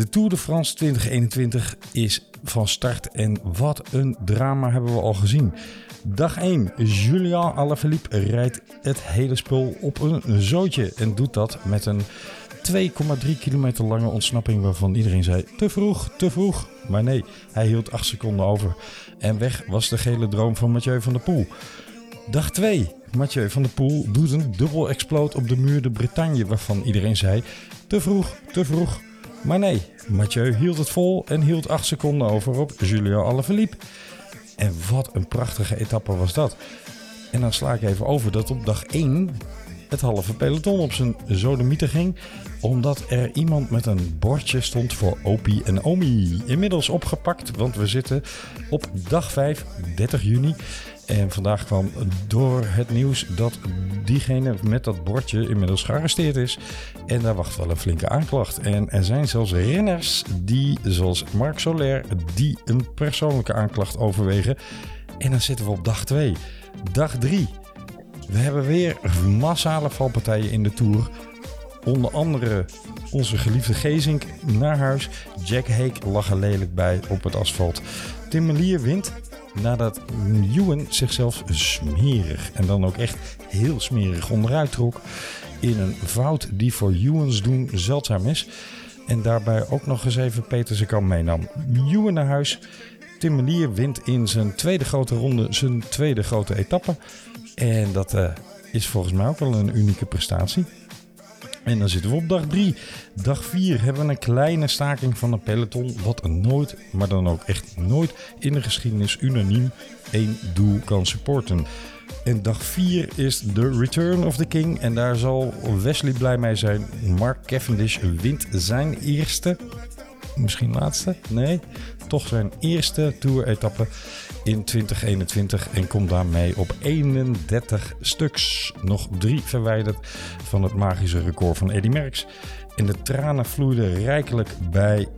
De Tour de France 2021 is van start en wat een drama hebben we al gezien. Dag 1. Julian Alaphilippe rijdt het hele spul op een zootje en doet dat met een 2,3 kilometer lange ontsnapping waarvan iedereen zei te vroeg, te vroeg. Maar nee, hij hield 8 seconden over. En weg was de gele droom van Mathieu van der Poel. Dag 2. Mathieu van der Poel doet een dubbel explode op de muur de Bretagne waarvan iedereen zei te vroeg, te vroeg. Maar nee, Mathieu hield het vol en hield 8 seconden over op Julien Alaphilippe. En wat een prachtige etappe was dat. En dan sla ik even over dat op dag 1 het halve peloton op zijn zodemieter ging. Omdat er iemand met een bordje stond voor Opie en Omi. Inmiddels opgepakt, want we zitten op dag 5, 30 juni. En vandaag kwam door het nieuws dat diegene met dat bordje inmiddels gearresteerd is. En daar wacht wel een flinke aanklacht. En er zijn zelfs renners die, zoals Marc Soler, die een persoonlijke aanklacht overwegen. En dan zitten we op dag 2. Dag 3. We hebben weer massale valpartijen in de Tour. Onder andere onze geliefde Gezink naar huis. Jack Hake lag er lelijk bij op het asfalt. Tim Melier wint nadat Ewan zichzelf smerig en dan ook echt heel smerig onderuit trok in een fout die voor Ewans doen zeldzaam is. En daarbij ook nog eens even Peter kan meenam. Ewan naar huis. Tim Melier wint in zijn tweede grote ronde zijn tweede grote etappe. En dat uh, is volgens mij ook wel een unieke prestatie. En dan zitten we op dag 3. Dag 4 hebben we een kleine staking van een peloton. Wat nooit, maar dan ook echt nooit in de geschiedenis unaniem één doel kan supporten. En dag 4 is The Return of the King. En daar zal Wesley blij mee zijn. Mark Cavendish wint zijn eerste, misschien laatste, nee, toch zijn eerste Tour-etappe in 2021 en komt daarmee op 31 stuks. Nog drie verwijderd van het magische record van Eddy Merckx. En de tranen vloeiden rijkelijk bij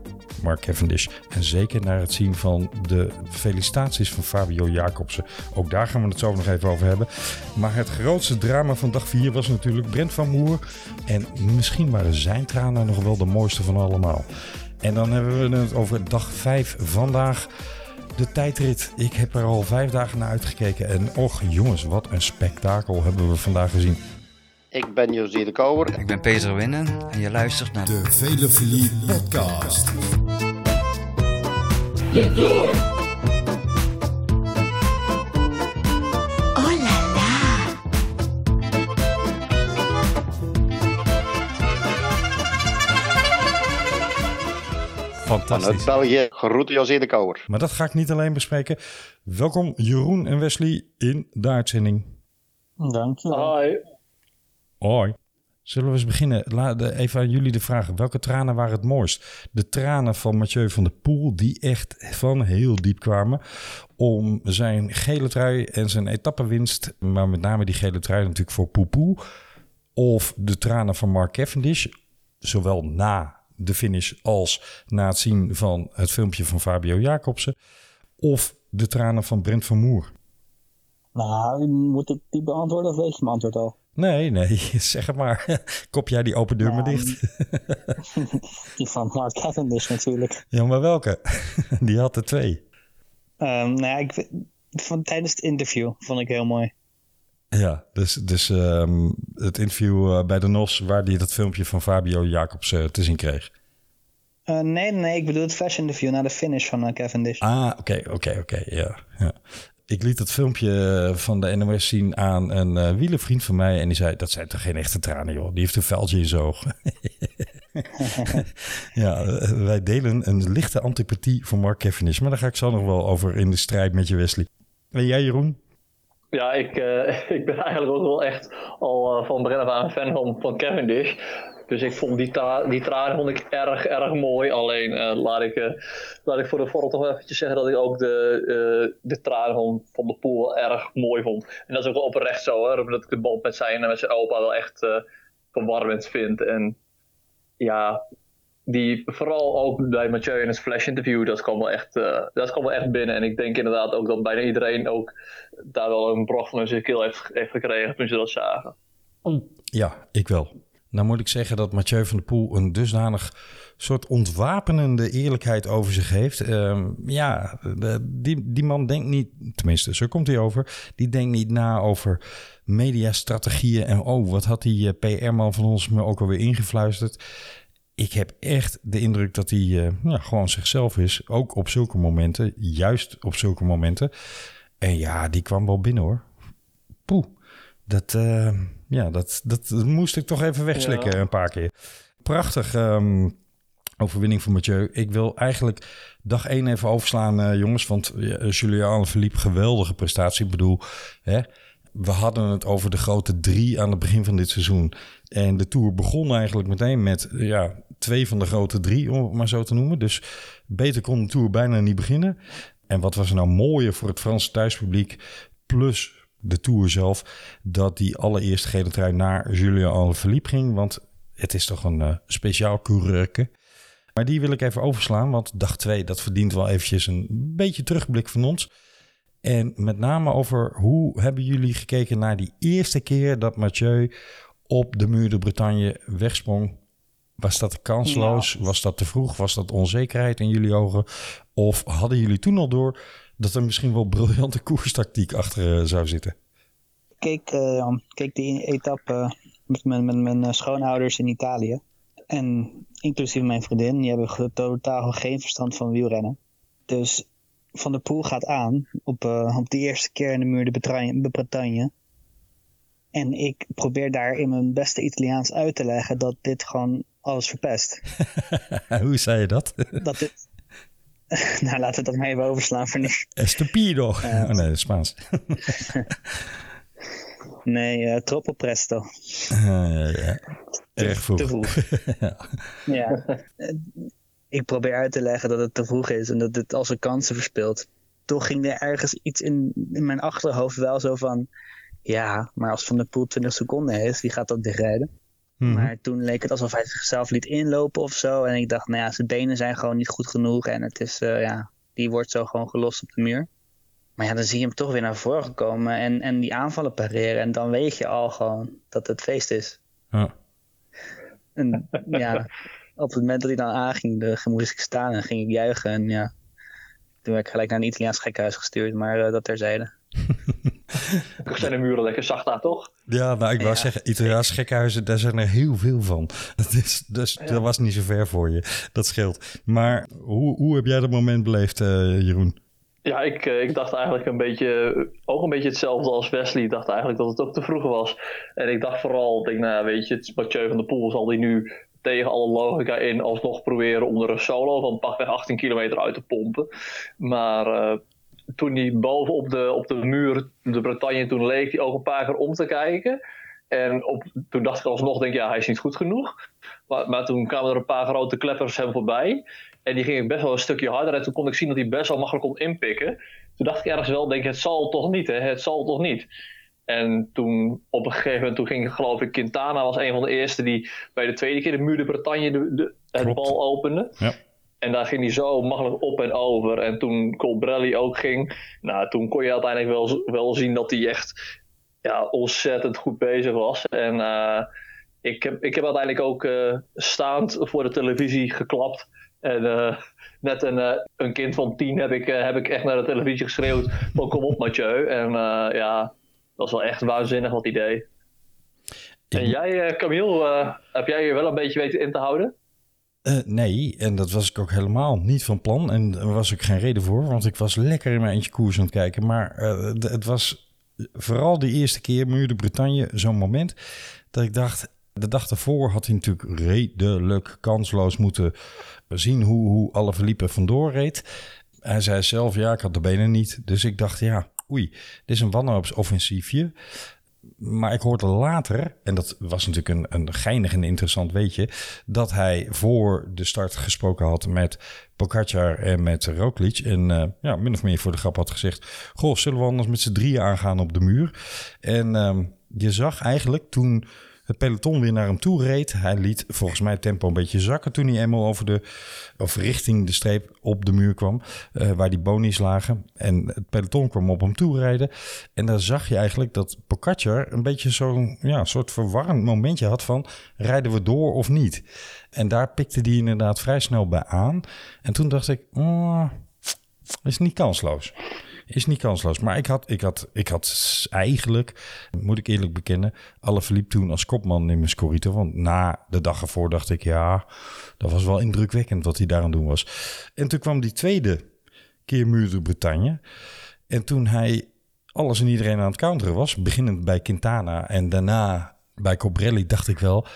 Mark Cavendish. En zeker naar het zien van de felicitaties van Fabio Jacobsen. Ook daar gaan we het zo nog even over hebben. Maar het grootste drama van dag 4 was natuurlijk Brent van Moer. En misschien waren zijn tranen nog wel de mooiste van allemaal. En dan hebben we het over dag 5 vandaag de tijdrit. Ik heb er al vijf dagen naar uitgekeken. En och jongens, wat een spektakel hebben we vandaag gezien. Ik ben José de Kouwer. Ik ben Peter Winnen en je luistert naar de Velofilie podcast. De Tour. Fantastisch. Vanuit België, groeten José de Kouwer. Maar dat ga ik niet alleen bespreken. Welkom Jeroen en Wesley in de uitzending. Dank je. Hoi. Hoi. Zullen we eens beginnen? Laat even aan jullie de vraag. Welke tranen waren het mooist? De tranen van Mathieu van der Poel, die echt van heel diep kwamen. Om zijn gele trui en zijn etappewinst. Maar met name die gele trui natuurlijk voor Poel. Of de tranen van Mark Cavendish. Zowel na de finish als na het zien van het filmpje van Fabio Jacobsen? Of de tranen van Brent van Moer? Nou, moet ik die beantwoorden of weet je mijn antwoord al? Nee, nee, zeg het maar. Kop jij die open deur maar dicht? die van Mark Cavendish natuurlijk. Ja, maar welke? Die had er twee. Um, nou ja, ik, van, tijdens het interview vond ik heel mooi. Ja, dus, dus um, het interview uh, bij de NOS waar hij dat filmpje van Fabio Jacobs uh, te zien kreeg. Uh, nee, nee, ik bedoel het fashion interview na de finish van uh, Cavendish. Ah, oké, okay, oké, okay, oké, okay, ja, ja. Ik liet het filmpje van de NOS zien aan een uh, wielenvriend van mij. En die zei, dat zijn toch geen echte tranen, joh. Die heeft een vuiltje in zijn oog. ja, wij delen een lichte antipathie voor Mark Cavendish. Maar daar ga ik zo nog wel over in de strijd met je, Wesley. En jij, Jeroen? Ja, ik, uh, ik ben eigenlijk ook wel echt al uh, van begin af aan fan van, van Cavendish. Dus ik vond die, tra die tranen vond ik erg, erg mooi. Alleen uh, laat, ik, laat ik voor de vorm toch eventjes zeggen dat ik ook de, de tranen van, van de pool erg mooi vond. En dat is ook wel oprecht zo, hè, omdat ik de band met zijn, met zijn opa wel echt verwarmend vind. En ja, die vooral ook bij Mathieu in het flash interview, dat kwam wel echt, uh, dat kwam wel echt binnen. En ik denk inderdaad ook dat bijna iedereen ook daar wel een brok van zijn keel heeft, heeft gekregen toen ze dat zagen. Ja, ik wel. Nou moet ik zeggen dat Mathieu van der Poel een dusdanig soort ontwapenende eerlijkheid over zich heeft. Ehm, ja, de- die, die man denkt niet, tenminste, zo komt hij over. Die denkt niet na over mediastrategieën en oh, wat had die eh, PR-man van ons me ook alweer ingefluisterd. Ik heb echt de indruk dat hij eh, ja, gewoon zichzelf is. Ook op zulke momenten, juist op zulke momenten. En ja, die kwam wel binnen hoor. Poeh, dat, eh, ja, dat, dat moest ik toch even wegslikken Ja. een paar keer. Prachtig ehm, overwinning voor Mathieu. Ik wil eigenlijk dag één even overslaan, eh, jongens. Want Julian verliep geweldige prestatie. Ik bedoel, hè, we hadden het over de grote drie aan het begin van dit seizoen. En de Tour begon eigenlijk meteen met ja, twee van de grote drie, om het maar zo te noemen. Dus beter kon de Tour bijna niet beginnen. En wat was nou mooier voor het Franse thuispubliek, plus de Tour zelf, dat die allereerste gele trui naar Julien Alaphilippe ging. Want het is toch een eh, speciaal coureurke. Maar die wil ik even overslaan, want dag 2, dat verdient wel eventjes een beetje terugblik van ons. En met name over hoe hebben jullie gekeken naar die eerste keer dat Mathieu op de muur de Bretagne wegsprong? Was dat kansloos? Was dat te vroeg? Was dat onzekerheid in jullie ogen? Of hadden jullie toen al door dat er misschien wel briljante koerstactiek achter eh, zou zitten? Keek, eh, keek die etappe met mijn, met mijn eh, schoonouders in Italië. En inclusief mijn vriendin, die hebben totaal geen verstand van wielrennen. Dus Van der Poel gaat aan op, eh, op de eerste keer in de muur de Bretagne, de. En ik probeer daar in mijn beste Italiaans uit te leggen dat dit gewoon alles verpest. hoe zei je dat? Dat dit... nou, laten we dat maar even overslaan voor nu. Estupido. Oh nee, dat is Spaans. Nee, eh troppo presto. Eh, ja. Erg vroeg. Te vroeg. ja. Ik probeer uit te leggen dat het te vroeg is en dat het al zijn kansen verspeelt. Toch ging er ergens iets in, in mijn achterhoofd wel zo van... Ja, maar als Van der Poel 20 seconden heeft, wie gaat dat dichtrijden? Mhm. Maar toen leek het alsof hij zichzelf liet inlopen of zo. En ik dacht, nou ja, zijn benen zijn gewoon niet goed genoeg. En het is, eh, ja, die wordt zo gewoon gelost op de muur. Maar ja, dan zie je hem toch weer naar voren komen en, en die aanvallen pareren. En dan weet je al gewoon dat het feest is. Ja. En ja, op het moment dat hij dan aanging, de- moest ik staan en ging ik juichen. En ja, toen werd ik gelijk naar een Italiaans gekhuis gestuurd, maar eh, dat terzijde. Gelukkig zijn de muren lekker zacht daar, toch? Ja, nou, ik wou Ja. zeggen, Italiaanse gekhuizen, daar zijn er heel veel van. Dat, is, dus, dat was niet zo ver voor je. Dat scheelt. Maar hoe, hoe heb jij dat moment beleefd, eh, Jeroen? Ja, ik, eh, ik dacht eigenlijk een beetje, ook een beetje hetzelfde als Wesley. Ik dacht eigenlijk dat het ook te vroeg was. En ik dacht vooral, ik denk, nou, weet je, Mathieu van der Poel zal die nu tegen alle logica in alsnog proberen om er een solo van pakweg 18 kilometer uit te pompen. Maar eh, toen hij boven op de, op de muur, de Bretagne, toen leek hij ook een paar keer om te kijken. En op, toen dacht ik alsnog, denk ik, ja, hij is niet goed genoeg. Maar, maar toen kwamen er een paar grote kleppers hem voorbij. En die gingen best wel een stukje harder. En toen kon ik zien dat hij best wel makkelijk kon inpikken. Toen dacht ik ergens wel, denk ik, het zal toch niet, hè? Het zal toch niet. En toen op een gegeven moment, toen ging geloof ik, Quintana was een van de eerste die bij de tweede keer de muur de Bretagne de, de, het Klopt. bal opende. Ja. En daar ging hij zo makkelijk op en over. En toen Colbrelli ook ging, nou, toen kon je uiteindelijk wel, wel zien dat hij echt ja, ontzettend goed bezig was. En eh, ik, heb, ik heb uiteindelijk ook eh, staand voor de televisie geklapt. En eh, net een, een kind van tien heb ik, heb ik echt naar de televisie geschreeuwd van kom op Mathieu. En ja, dat was wel echt waanzinnig wat hij deed. En jij, eh, Camille, eh, heb jij je wel een beetje weten in te houden? Eh, nee, en dat was ik ook helemaal niet van plan. En er was ook geen reden voor, want ik was lekker in mijn eentje koers aan het kijken. Maar het was vooral de eerste keer, Muur de Bretagne, zo'n moment dat ik dacht... De dag daarvoor had hij natuurlijk redelijk kansloos moeten zien hoe, hoe alle verliepen vandoor reed. Hij zei zelf, ja, ik had de benen niet. Dus ik dacht, ja, oei, dit is een wanhoopsoffensiefje. Maar ik hoorde later, en dat was natuurlijk een, een geinig en interessant weetje, dat hij voor de start gesproken had met Pogacar en met Roglic. En eh, ja, min of meer voor de grap had gezegd, goh, zullen we anders met z'n drieën aangaan op de muur? En ehm, je zag eigenlijk toen peloton weer naar hem toe reed. Hij liet volgens mij het tempo een beetje zakken toen hij eenmaal over de, of richting de streep op de muur kwam, eh, waar die bonies lagen. En het peloton kwam op hem toe rijden. En daar zag je eigenlijk dat Pogacar een beetje zo'n ja, soort verwarrend momentje had van, rijden we door of niet? En daar pikte hij inderdaad vrij snel bij aan. En toen dacht ik, oh, is niet kansloos. Is niet kansloos. Maar ik had, ik had, ik had eigenlijk, moet ik eerlijk bekennen, alle verliep toen als kopman in mijn scorito. Want na de dag ervoor dacht ik, ja, dat was wel indrukwekkend wat hij daar aan doen was. En toen kwam die tweede keer Muur de Bretagne. En toen hij alles en iedereen aan het counteren was, beginnend bij Quintana en daarna bij Cobrelli, dacht ik wel,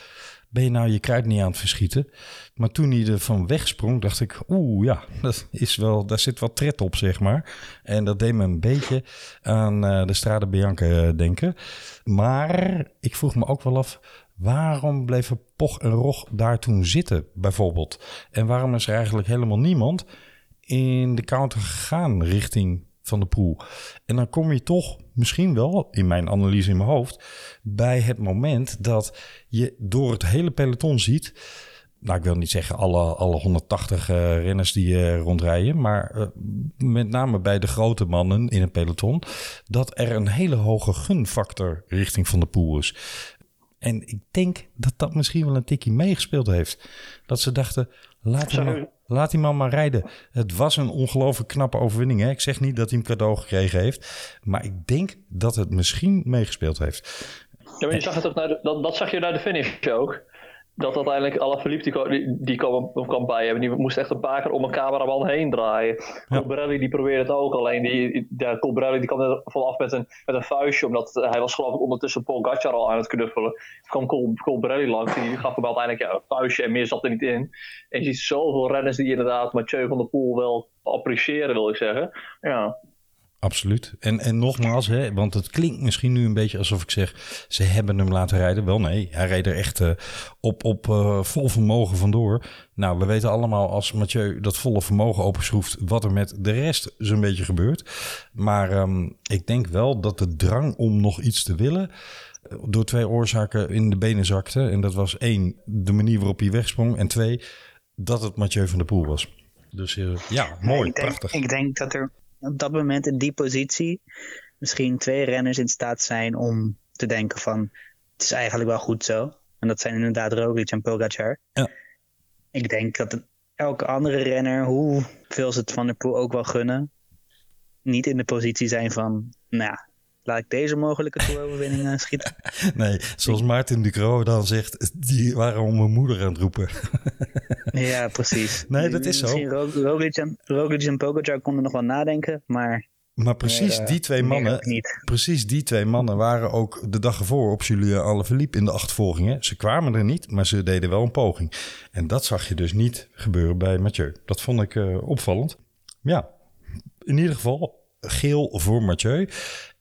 ben je nou je kruid niet aan het verschieten? Maar toen hij er van wegsprong, dacht ik, oeh ja, dat is wel, daar zit wat tred op, zeg maar. En dat deed me een beetje aan uh, de Strade Bianca uh, denken. Maar ik vroeg me ook wel af, waarom bleven Poch en Rog daar toen zitten, bijvoorbeeld? En waarom is er eigenlijk helemaal niemand in de counter gegaan richting van de pool. En dan kom je toch misschien wel, in mijn analyse in mijn hoofd, bij het moment dat je door het hele peloton ziet. Nou, ik wil niet zeggen alle, alle 180 uh, renners die uh, rondrijden, maar uh, met name bij de grote mannen in het peloton, dat er een hele hoge gunfactor richting van de pool is. En ik denk dat dat misschien wel een tikkie meegespeeld heeft. Dat ze dachten, laat die, man, laat die man maar rijden. Het was een ongelooflijk knappe overwinning. Hè? Ik zeg niet dat hij hem cadeau gekregen heeft. Maar ik denk dat het misschien meegespeeld heeft. Ja, maar je zag het ook naar de, dat, dat zag je naar de finish ook dat uiteindelijk alle verliep die, die, die kwam, kwam bij hebben. Die moest echt een paar keer om een cameraman heen draaien. Ja. Colbrelli die probeerde het ook. Alleen die, ja, Colbrelli die kwam er vanaf met een, met een vuistje. Omdat hij was geloof ik ondertussen Paul Gatjar al aan het knuffelen. Toen kwam Col, Colbrelli langs. Die gaf hem uiteindelijk ja, een vuistje en meer zat er niet in. En je ziet zoveel renners die inderdaad Mathieu van der Poel wel appreciëren wil ik zeggen. Ja. Absoluut. En, en nogmaals, hè, want het klinkt misschien nu een beetje alsof ik zeg... ze hebben hem laten rijden. Wel nee, hij reed er echt uh, op, op uh, vol vermogen vandoor. Nou, we weten allemaal als Mathieu dat volle vermogen openschroeft... wat er met de rest zo'n beetje gebeurt. Maar um, ik denk wel dat de drang om nog iets te willen... door twee oorzaken in de benen zakte. En dat was één, de manier waarop hij wegsprong. En twee, dat het Mathieu van der Poel was. Dus uh, ja, mooi, ik denk, prachtig. Ik denk dat er op dat moment in die positie misschien twee renners in staat zijn om te denken van het is eigenlijk wel goed zo. En dat zijn inderdaad Roglic en Pogacar. Ja. Ik denk dat elke andere renner, hoeveel ze het Van der Poel ook wel gunnen, niet in de positie zijn van, nou ja, laat ik deze mogelijke toeroverwinning schieten. nee, zoals Maarten Ducro dan zegt, die waren om mijn moeder aan het roepen. ja, precies. Nee, dat is zo. Misschien Roglic en, Roglic en Pogacar konden nog wel nadenken, maar... Maar precies meer, die twee mannen, precies die twee mannen waren ook de dag ervoor op Julien Alaphilippe in de achtervolgingen. Ze kwamen er niet, maar ze deden wel een poging. En dat zag je dus niet gebeuren bij Mathieu. Dat vond ik uh, opvallend. Ja, in ieder geval geel voor Mathieu.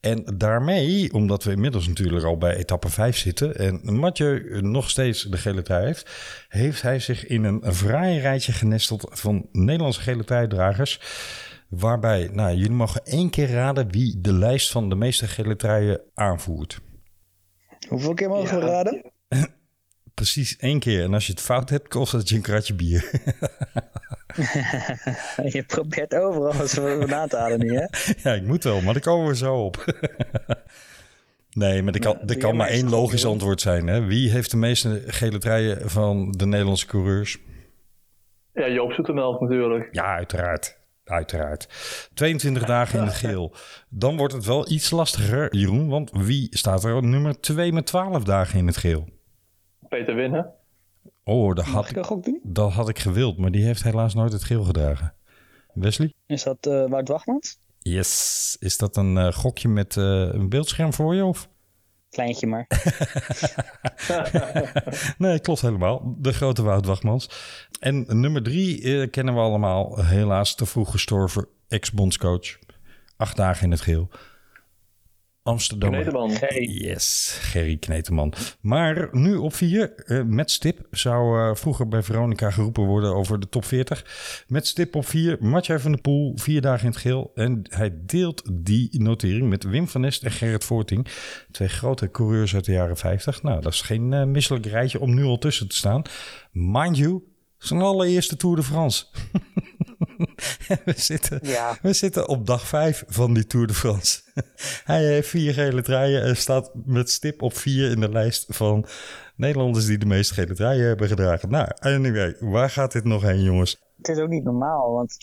En daarmee, omdat we inmiddels natuurlijk al bij etappe 5 zitten en Mathieu nog steeds de gele trui heeft, heeft hij zich in een fraai rijtje genesteld van Nederlandse gele truidragers. Waarbij, nou, jullie mogen één keer raden wie de lijst van de meeste gele truien aanvoert. Hoeveel keer mogen we ja. raden? Precies één keer. En als je het fout hebt, kost het je een kratje bier. je probeert overal eens vandaan te halen nu, hè? Ja, ik moet wel, maar daar komen we zo op. nee, maar er kan, er kan maar één logisch antwoord zijn. Hè? Wie heeft de meeste gele truien van de Nederlandse coureurs? Ja, Joop Zoetemelk natuurlijk. Ja, uiteraard. Uiteraard. 22 dagen in het geel. Dan wordt het wel iets lastiger, Jeroen. Want wie staat er nummer 2 met 12 dagen in het geel? Peter Winnen. Oh, dat had, ik, dat had ik gewild, maar die heeft helaas nooit het geel gedragen. Wesley? Is dat uh, Wout Wachtmans? Yes. Is dat een uh, gokje met uh, een beeldscherm voor je? Of? Kleintje maar. nee, klopt helemaal. De grote Wout Wachtmans. En nummer drie kennen we allemaal. Helaas te vroeg gestorven ex-bondscoach. Acht dagen in het geel. Amsterdam. Kneteman. Yes, Gerry Kneteman. Maar nu op vier, eh, met stip, zou eh, vroeger bij Veronica geroepen worden over de top 40. Met stip op vier, Mathieu van der Poel, vier dagen in het geel. En hij deelt die notering met Wim van Nest en Gerrit Voorting. Twee grote coureurs uit de jaren 50. Nou, dat is geen eh, misselijk rijtje om nu al tussen te staan. Mind you, zijn allereerste Tour de France. we, zitten, Ja. we zitten op dag 5 van die Tour de France. Hij heeft vier gele truien en staat met stip op vier in de lijst van Nederlanders die de meeste gele truien hebben gedragen. Nou, anyway, waar gaat dit nog heen, jongens? Het is ook niet normaal, want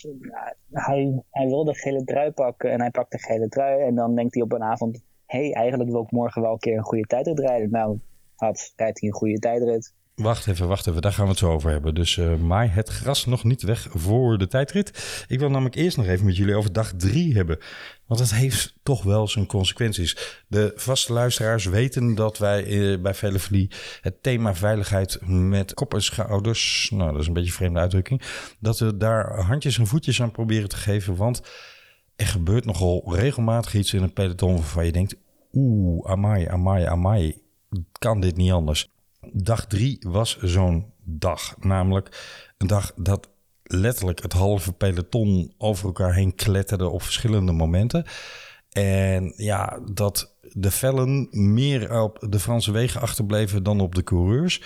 hij, hij wil de gele trui pakken en hij pakt de gele trui. En dan denkt hij op een avond, hé, hey, eigenlijk wil ik morgen wel een keer een goede tijdrit rijden. Nou, had, rijdt hij een goede tijdrit. Wacht even, wacht even, daar gaan we het zo over hebben. Dus eh maai het gras nog niet weg voor de tijdrit. Ik wil namelijk eerst nog even met jullie over dag drie hebben. Want het heeft toch wel zijn consequenties. De vaste luisteraars weten dat wij eh, bij Velevelie het thema veiligheid met kop en schouders... Nou, dat is een beetje een vreemde uitdrukking. Dat we daar handjes en voetjes aan proberen te geven. Want er gebeurt nogal regelmatig iets in het peloton waarvan je denkt... Oeh, amai, amai, amai. Kan dit niet anders? Dag drie was zo'n dag. Namelijk een dag dat letterlijk het halve peloton over elkaar heen kletterde op verschillende momenten. En ja, dat de vellen meer op de Franse wegen achterbleven dan op de coureurs.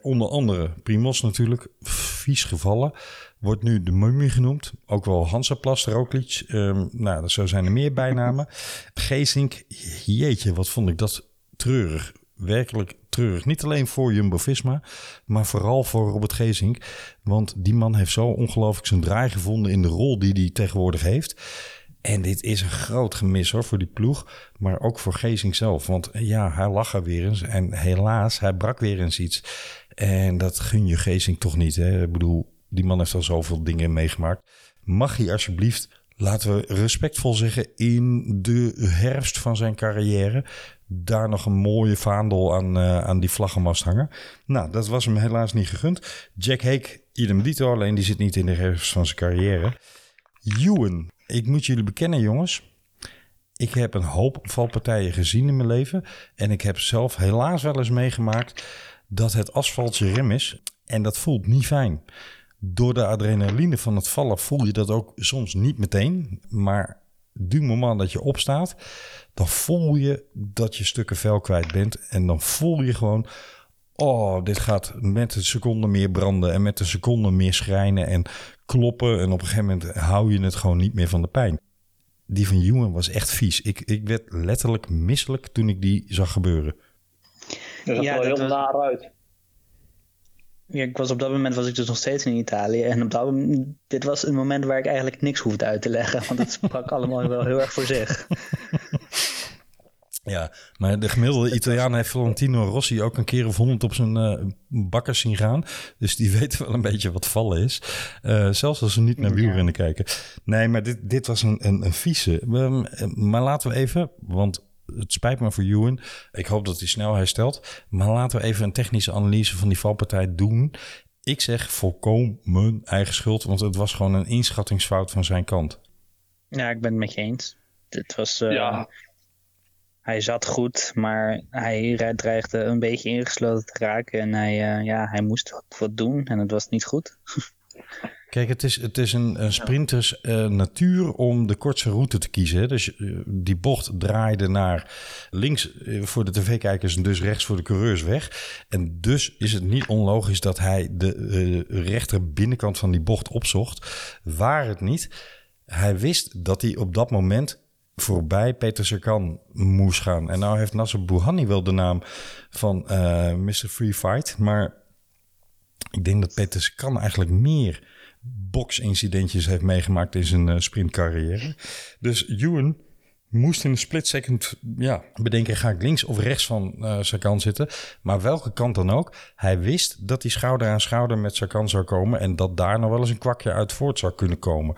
Onder andere Primos natuurlijk, vies gevallen. Wordt nu de mummie genoemd. Ook wel Hansaplast, Roglic. Ehm nou, zo zijn er meer bijnamen. Geesink, jeetje, wat vond ik dat treurig. Werkelijk treurig. Niet alleen voor Jumbo-Visma, maar vooral voor Robert Geesink. Want die man heeft zo ongelooflijk zijn draai gevonden in de rol die hij tegenwoordig heeft. En dit is een groot gemis hoor voor die ploeg, maar ook voor Geesink zelf. Want ja, hij lag er weer eens en helaas, hij brak weer eens iets. En dat gun je Geesink toch niet. Hè? Ik bedoel, die man heeft al zoveel dingen meegemaakt. Mag hij alsjeblieft, laten we respectvol zeggen, in de herfst van zijn carrière... daar nog een mooie vaandel aan, eh, aan die vlaggenmast hangen. Nou, dat was hem helaas niet gegund. Jack Hake, idem alleen die zit niet in de herfst van zijn carrière. Ewan, ik moet jullie bekennen jongens... Ik heb een hoop valpartijen gezien in mijn leven. En ik heb zelf helaas wel eens meegemaakt dat het asfaltje rem is. En dat voelt niet fijn. Door de adrenaline van het vallen voel je dat ook soms niet meteen. Maar du moment dat je opstaat, dan voel je dat je stukken vel kwijt bent. En dan voel je gewoon, oh, dit gaat met een seconde meer branden en met een seconde meer schrijnen en kloppen. En op een gegeven moment hou je het gewoon niet meer van de pijn. Die van Ewan was echt vies. Ik, ik werd letterlijk misselijk toen ik die zag gebeuren. Dat zag Ja, er heel was- naar uit. Ja, ik was op dat moment was ik dus nog steeds in Italië. En op dat moment, dit was een moment waar ik eigenlijk niks hoefde uit te leggen. Want het sprak allemaal wel heel erg voor zich. Ja, maar de gemiddelde Italiaan heeft Valentino Rossi ook een keer of honderd op zijn eh bakkers zien gaan. Dus die weten wel een beetje wat vallen is. Eh, zelfs als ze niet naar wielrennen kijken. Nee, maar dit, dit was een, een, een vieze. Ehm, maar laten we even, want het spijt me voor Ewan. Ik hoop dat hij snel herstelt. Maar laten we even een technische analyse van die valpartij doen. Ik zeg volkomen eigen schuld, want het was gewoon een inschattingsfout van zijn kant. Ja, ik ben het met je eens. Dit was, eh, Ja. Hij zat goed, maar hij dreigde een beetje ingesloten te raken. En hij, eh, ja, hij moest wat, wat doen en het was niet goed. Kijk, het is, het is een, sprinters eh, natuur om de kortste route te kiezen. Dus eh, die bocht draaide naar links eh, voor de tv-kijkers en dus rechts voor de coureurs weg. En dus is het niet onlogisch dat hij de rechter binnenkant van die bocht opzocht. Waar het niet, hij wist dat hij op dat moment voorbij Peter Sagan moest gaan. En nou heeft Nasser Bouhanni wel de naam van Mr. Free Fight, maar ik denk dat Peter Sagan eigenlijk meer boxincidentjes heeft meegemaakt in zijn eh, sprintcarrière. Dus Ewan moest in een split second ja, bedenken: ga ik links of rechts van eh Sagan zitten? Maar welke kant dan ook. Hij wist dat hij schouder aan schouder met Sagan zou komen en dat daar nog wel eens een kwakje uit voort zou kunnen komen.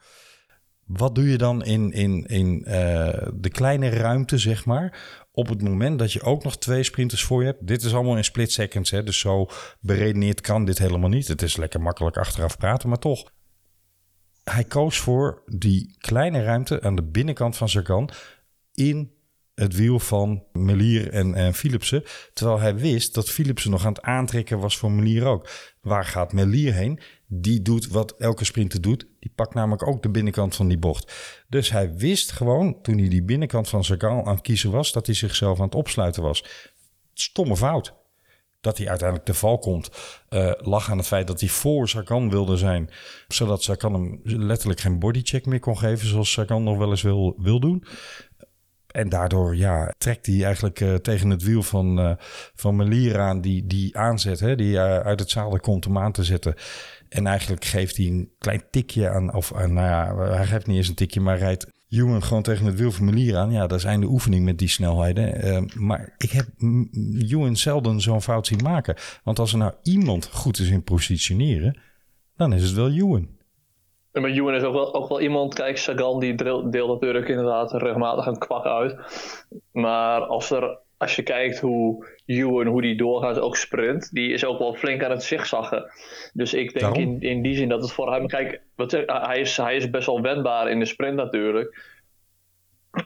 Wat doe je dan in, in, in eh, de kleine ruimte, zeg maar? Op het moment dat je ook nog twee sprinters voor je hebt. Dit is allemaal in split seconds, hè? dus zo beredeneerd kan dit helemaal niet. Het is lekker makkelijk achteraf praten, maar toch. Hij koos voor die kleine ruimte aan de binnenkant van Sagan in het wiel van Melier en, en Philipsen. Terwijl hij wist dat Philipsen nog aan het aantrekken was voor Melier ook. Waar gaat Melier heen? Die doet wat elke sprinter doet. Die pakt namelijk ook de binnenkant van die bocht. Dus hij wist gewoon, toen hij die binnenkant van Sagan aan het kiezen was... dat hij zichzelf aan het opsluiten was. Stomme fout. Dat hij uiteindelijk te val komt, uh, lag aan het feit dat hij voor Sagan wilde zijn. Zodat Sagan hem letterlijk geen bodycheck meer kon geven, zoals Sagan nog wel eens wil, wil doen. En daardoor ja, trekt hij eigenlijk uh, tegen het wiel van, uh, van Melier aan, die, die aanzet, hè, die uit het zadel komt om aan te zetten. En eigenlijk geeft hij een klein tikje aan, of nou ja, hij geeft niet eens een tikje, maar rijdt Ewan gewoon tegen het wiel van Melier aan. Ja, dat is einde oefening met die snelheden. maar ik heb Ewan zelden zo'n fout zien maken. Want als er nou iemand goed is in positioneren, dan is het wel Ewan. Maar Ewan is ook wel, ook wel iemand, kijk, Sagan die deelt natuurlijk inderdaad regelmatig een kwak uit. Maar als, er, als je kijkt hoe Ewan, hoe die doorgaans ook sprint, die is ook wel flink aan het zigzaggen. Dus ik denk in, in die zin dat het voor hem, kijk, wat, hij, is, hij is best wel wendbaar in de sprint natuurlijk.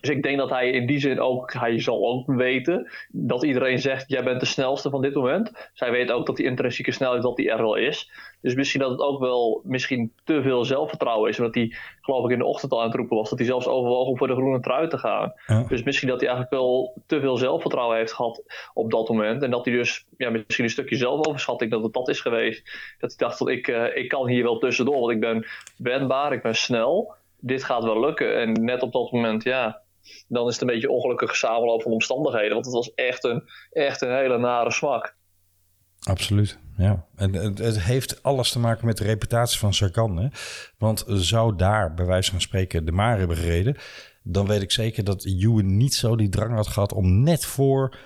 Dus ik denk dat hij in die zin ook, hij zal ook weten dat iedereen zegt, jij bent de snelste van dit moment. Zij weet ook dat die intrinsieke snelheid dat die er wel is. Dus misschien dat het ook wel misschien te veel zelfvertrouwen is. Omdat hij, geloof ik, in de ochtend al aan het roepen was. Dat hij zelfs overwoog om voor de groene trui te gaan. Ja. Dus misschien dat hij eigenlijk wel te veel zelfvertrouwen heeft gehad op dat moment. En dat hij dus ja, misschien een stukje zelfoverschatting, dat het dat is geweest. Dat hij dacht, dat ik, uh, ik kan hier wel tussendoor. Want ik ben wendbaar, ik ben snel dit gaat wel lukken. En net op dat moment, ja, dan is het een beetje ongelukkig samenloop van omstandigheden. Want het was echt een, echt een hele nare smak. Absoluut, ja. En het, heeft alles te maken met de reputatie van Sarkan. Hè? Want zou daar, bij wijze van spreken, de Maar hebben gereden... dan weet ik zeker dat Ewan niet zo die drang had gehad om net voor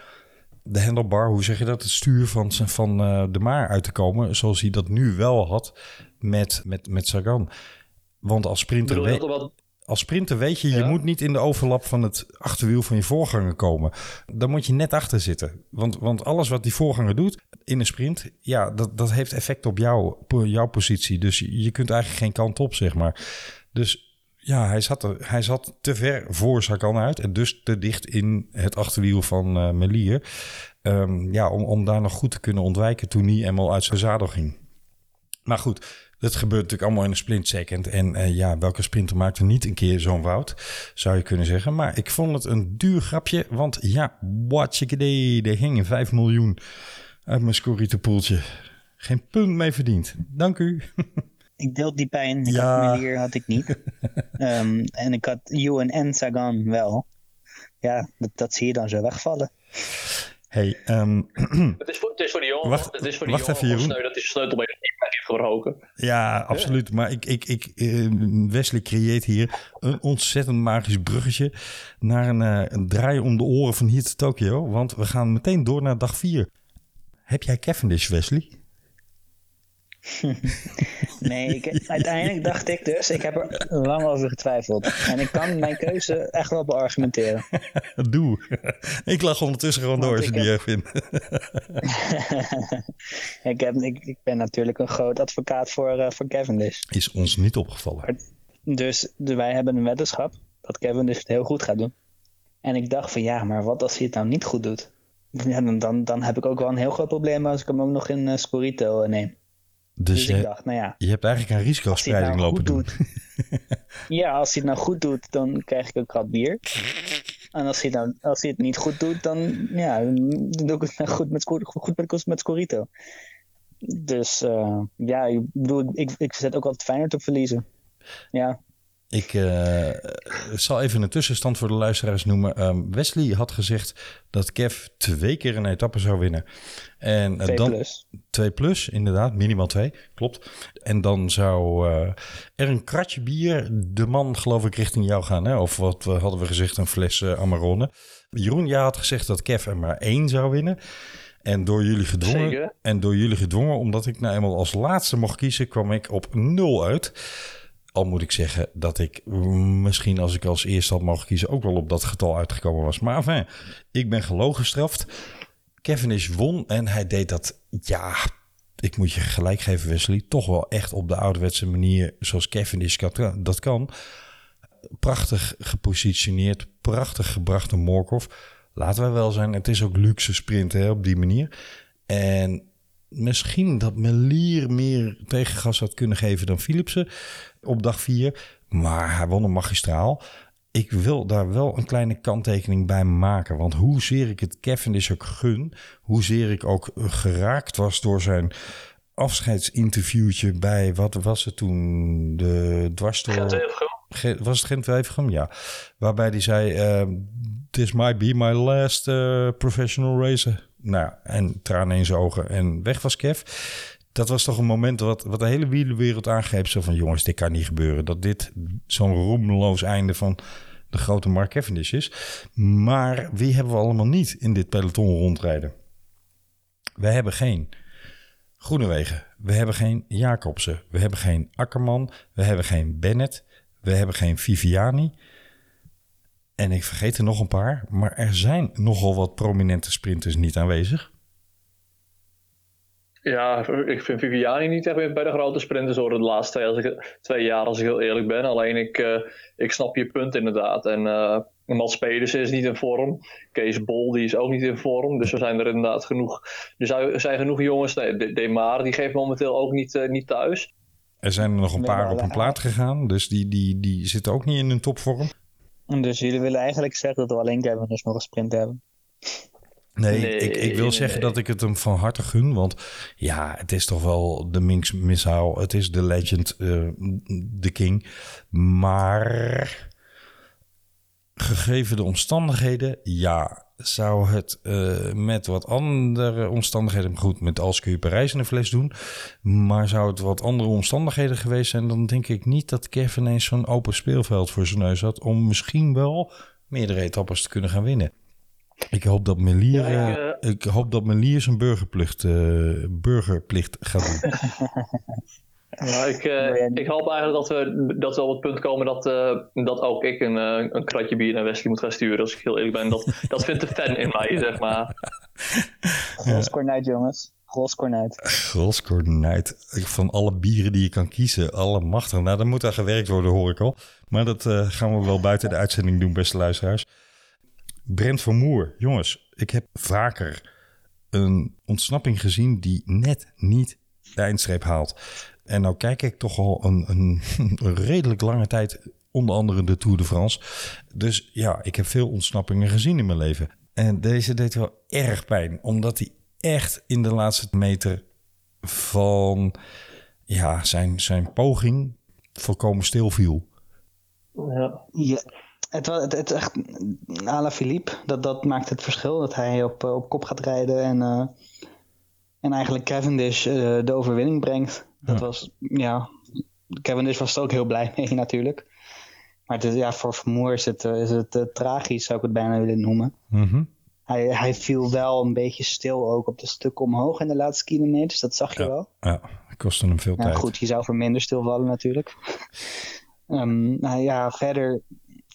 de handlebar, hoe zeg je dat, het stuur van, van uh, de Maar uit te komen... zoals hij dat nu wel had met, met, met Sagan. Want als sprinter... Weet. Als sprinter weet je, je ja. moet niet in de overlap van het achterwiel van je voorganger komen. Dan moet je net achter zitten. Want, want alles wat die voorganger doet in een sprint, ja, dat, dat heeft effect op jou, jouw positie. Dus je kunt eigenlijk geen kant op, zeg maar. Dus ja, hij zat, er, hij zat te ver voor Sagan uit en dus te dicht in het achterwiel van uh, Melier. Um, ja, om, om daar nog goed te kunnen ontwijken toen hij eenmaal uit zijn zadel ging. Maar goed, dat gebeurt natuurlijk allemaal in een split second. En uh, ja, welke sprinter maakt er niet een keer zo'n woud, zou je kunnen zeggen. Maar ik vond het een duur grapje, want ja, what idee, er hingen 5 miljoen uit mijn scorrietenpoeltje. Geen punt mee verdiend. Dank u. Ik deel die pijn. Ik ja. had hier had ik niet. um, en ik had Ewan en Sagan wel. Ja, dat, dat zie je dan zo wegvallen. Hey, um, het, is voor, het is voor die jongen. Wacht, het is voor die wacht jongen even, sneu dat hij sleutel bij de heeft. Ja, absoluut. Ja. Maar ik, ik, ik, uh, Wesley creëert hier een ontzettend magisch bruggetje naar een, uh, een draai om de oren van hier te Tokio. Want we gaan meteen door naar dag 4. Heb jij Cavendish, Wesley? nee, ik, uiteindelijk dacht ik dus, ik heb er lang over getwijfeld. En ik kan mijn keuze echt wel beargumenteren. Doe. Ik lag ondertussen gewoon door als je die heb... vindt. ik, heb, ik, ik, ben natuurlijk een groot advocaat voor, uh, voor Cavendish. Is ons niet opgevallen. Dus wij hebben een weddenschap dat Cavendish het heel goed gaat doen. En ik dacht van ja, maar wat als hij het nou niet goed doet? Ja, dan, dan, dan heb ik ook wel een heel groot probleem als ik hem ook nog in uh, Scorito uh, neem. Dus, dus je, ik dacht, nou ja, je hebt eigenlijk een risicospreiding nou lopen doen. Doet, ja, als hij het nou goed doet, dan krijg ik een krat bier. En als hij, dan, als hij het niet goed doet, dan, ja, dan doe ik het nou goed met, goed met, met Scorito. Dus uh, ja, ik bedoel, ik, ik zet ook altijd fijner te verliezen. Ja, ik uh, zal even een tussenstand voor de luisteraars noemen. Um, Wesley had gezegd dat Kev twee keer een etappe zou winnen. En, uh, twee dan, plus. Twee plus, inderdaad. Minimaal twee, klopt. En dan zou uh, er een kratje bier de man, geloof ik, richting jou gaan. Hè? Of wat hadden we gezegd, een fles Amarone. Jeroen, jij had gezegd dat Kev er maar één zou winnen. En door jullie gedwongen, Zeker. en door jullie gedwongen, omdat ik nou eenmaal als laatste mocht kiezen, kwam ik op nul uit. Al moet ik zeggen dat ik misschien als ik als eerste had mogen kiezen ook wel op dat getal uitgekomen was. Maar enfin, ik ben gelogen gestraft. Kevin is won en hij deed dat, ja, ik moet je gelijk geven Wesley, toch wel echt op de ouderwetse manier zoals Kevin is dat kan. prachtig gepositioneerd, prachtig gebracht een Morkov. Laten we wel zijn, het is ook luxe sprinten op die manier. En misschien dat Melier meer tegengas had kunnen geven dan Philipsen op dag 4. Maar hij won een magistraal. Ik wil daar wel een kleine kanttekening bij maken. Want hoezeer ik het Cavendish ook gun, hoezeer ik ook geraakt was door zijn afscheidsinterviewtje bij, wat was het toen? De dwarsdoor... Was het Gent Wevergem? Ja. Waarbij hij zei, uh, this might be my last uh, professional racer. Nou, en tranen in zijn ogen en weg was Kev. Dat was toch een moment wat, wat de hele wielerwereld aangreep. Zo van, jongens, dit kan niet gebeuren. Dat dit zo'n roemloos einde van de grote Mark Cavendish is. Maar wie hebben we allemaal niet in dit peloton rondrijden? We hebben geen Groenewegen. We hebben geen Jacobsen. We hebben geen Akkerman. We hebben geen Bennett. We hebben geen Viviani. En ik vergeet er nog een paar. Maar er zijn nogal wat prominente sprinters niet aanwezig. Ja, ik vind Viviani niet echt bij de grote sprinters hoor. De laatste twee, als ik, twee jaar, als ik heel eerlijk ben. Alleen ik, uh, ik snap je punt inderdaad. En uh, Mats Pedersen is niet in vorm. Kees Bol die is ook niet in vorm. Dus er zijn er inderdaad genoeg. Er zijn genoeg jongens. Nee, Demar die geeft momenteel ook niet, uh, niet thuis. Er zijn er nog een paar op een plaat gegaan. Dus die, die, die zitten ook niet in hun topvorm. Dus jullie willen eigenlijk zeggen dat we alleen Kevin dus nog een sprint hebben? Nee, nee ik, ik, wil nee, zeggen nee. dat ik het hem van harte gun. Want ja, het is toch wel de Minx Missile. Het is de legend, uh, de king. Maar gegeven de omstandigheden, ja, zou het uh, met wat andere omstandigheden, goed, met als kun je Parijs in de fles doen, maar zou het wat andere omstandigheden geweest zijn, dan denk ik niet dat Kevin eens zo'n open speelveld voor zijn neus had om misschien wel meerdere etappes te kunnen gaan winnen. Ik hoop dat Melier, ja, ik, uh, ik, hoop dat Melier zijn burgerplicht, uh, burgerplicht gaat doen. Nou, ik, uh, ik hoop eigenlijk dat we, dat we op het punt komen dat, uh, dat ook ik een, uh, een kratje bier naar Wesley moet gaan sturen. Als ik heel eerlijk ben. Dat, dat vindt de fan in mij, zeg maar. Groskornuit, jongens. Groskornuit. Groskornuit. Van alle bieren die je kan kiezen. Alle machtig. Nou, dan moet daar gewerkt worden, hoor ik al. Maar dat gaan we wel buiten de uitzending doen, beste luisteraars. Brent van Moer. Jongens, ik heb vaker een ontsnapping gezien die net niet de eindstreep haalt. En nou kijk ik toch al een, een, een, redelijk lange tijd, onder andere de Tour de France. Dus ja, ik heb veel ontsnappingen gezien in mijn leven. En deze deed wel erg pijn, omdat hij echt in de laatste meter van ja, zijn, zijn poging volkomen stil viel. Ja. ja. Het, het, het echt, Ala Philippe, dat, dat maakt het verschil. Dat hij op, op kop gaat rijden en, uh, en eigenlijk Cavendish uh, de overwinning brengt. Dat ja. was, ja, Cavendish was er ook heel blij mee natuurlijk. Maar het is, ja, voor Vermoer is het, is het uh, tragisch, zou ik het bijna willen noemen. Mm -hmm. hij, hij viel wel een beetje stil ook op de stukken omhoog in de laatste kilometers, dat zag je ja, wel. Ja, kostte hem veel ja, tijd. Goed, je zou voor minder stilvallen natuurlijk. um, nou ja, verder,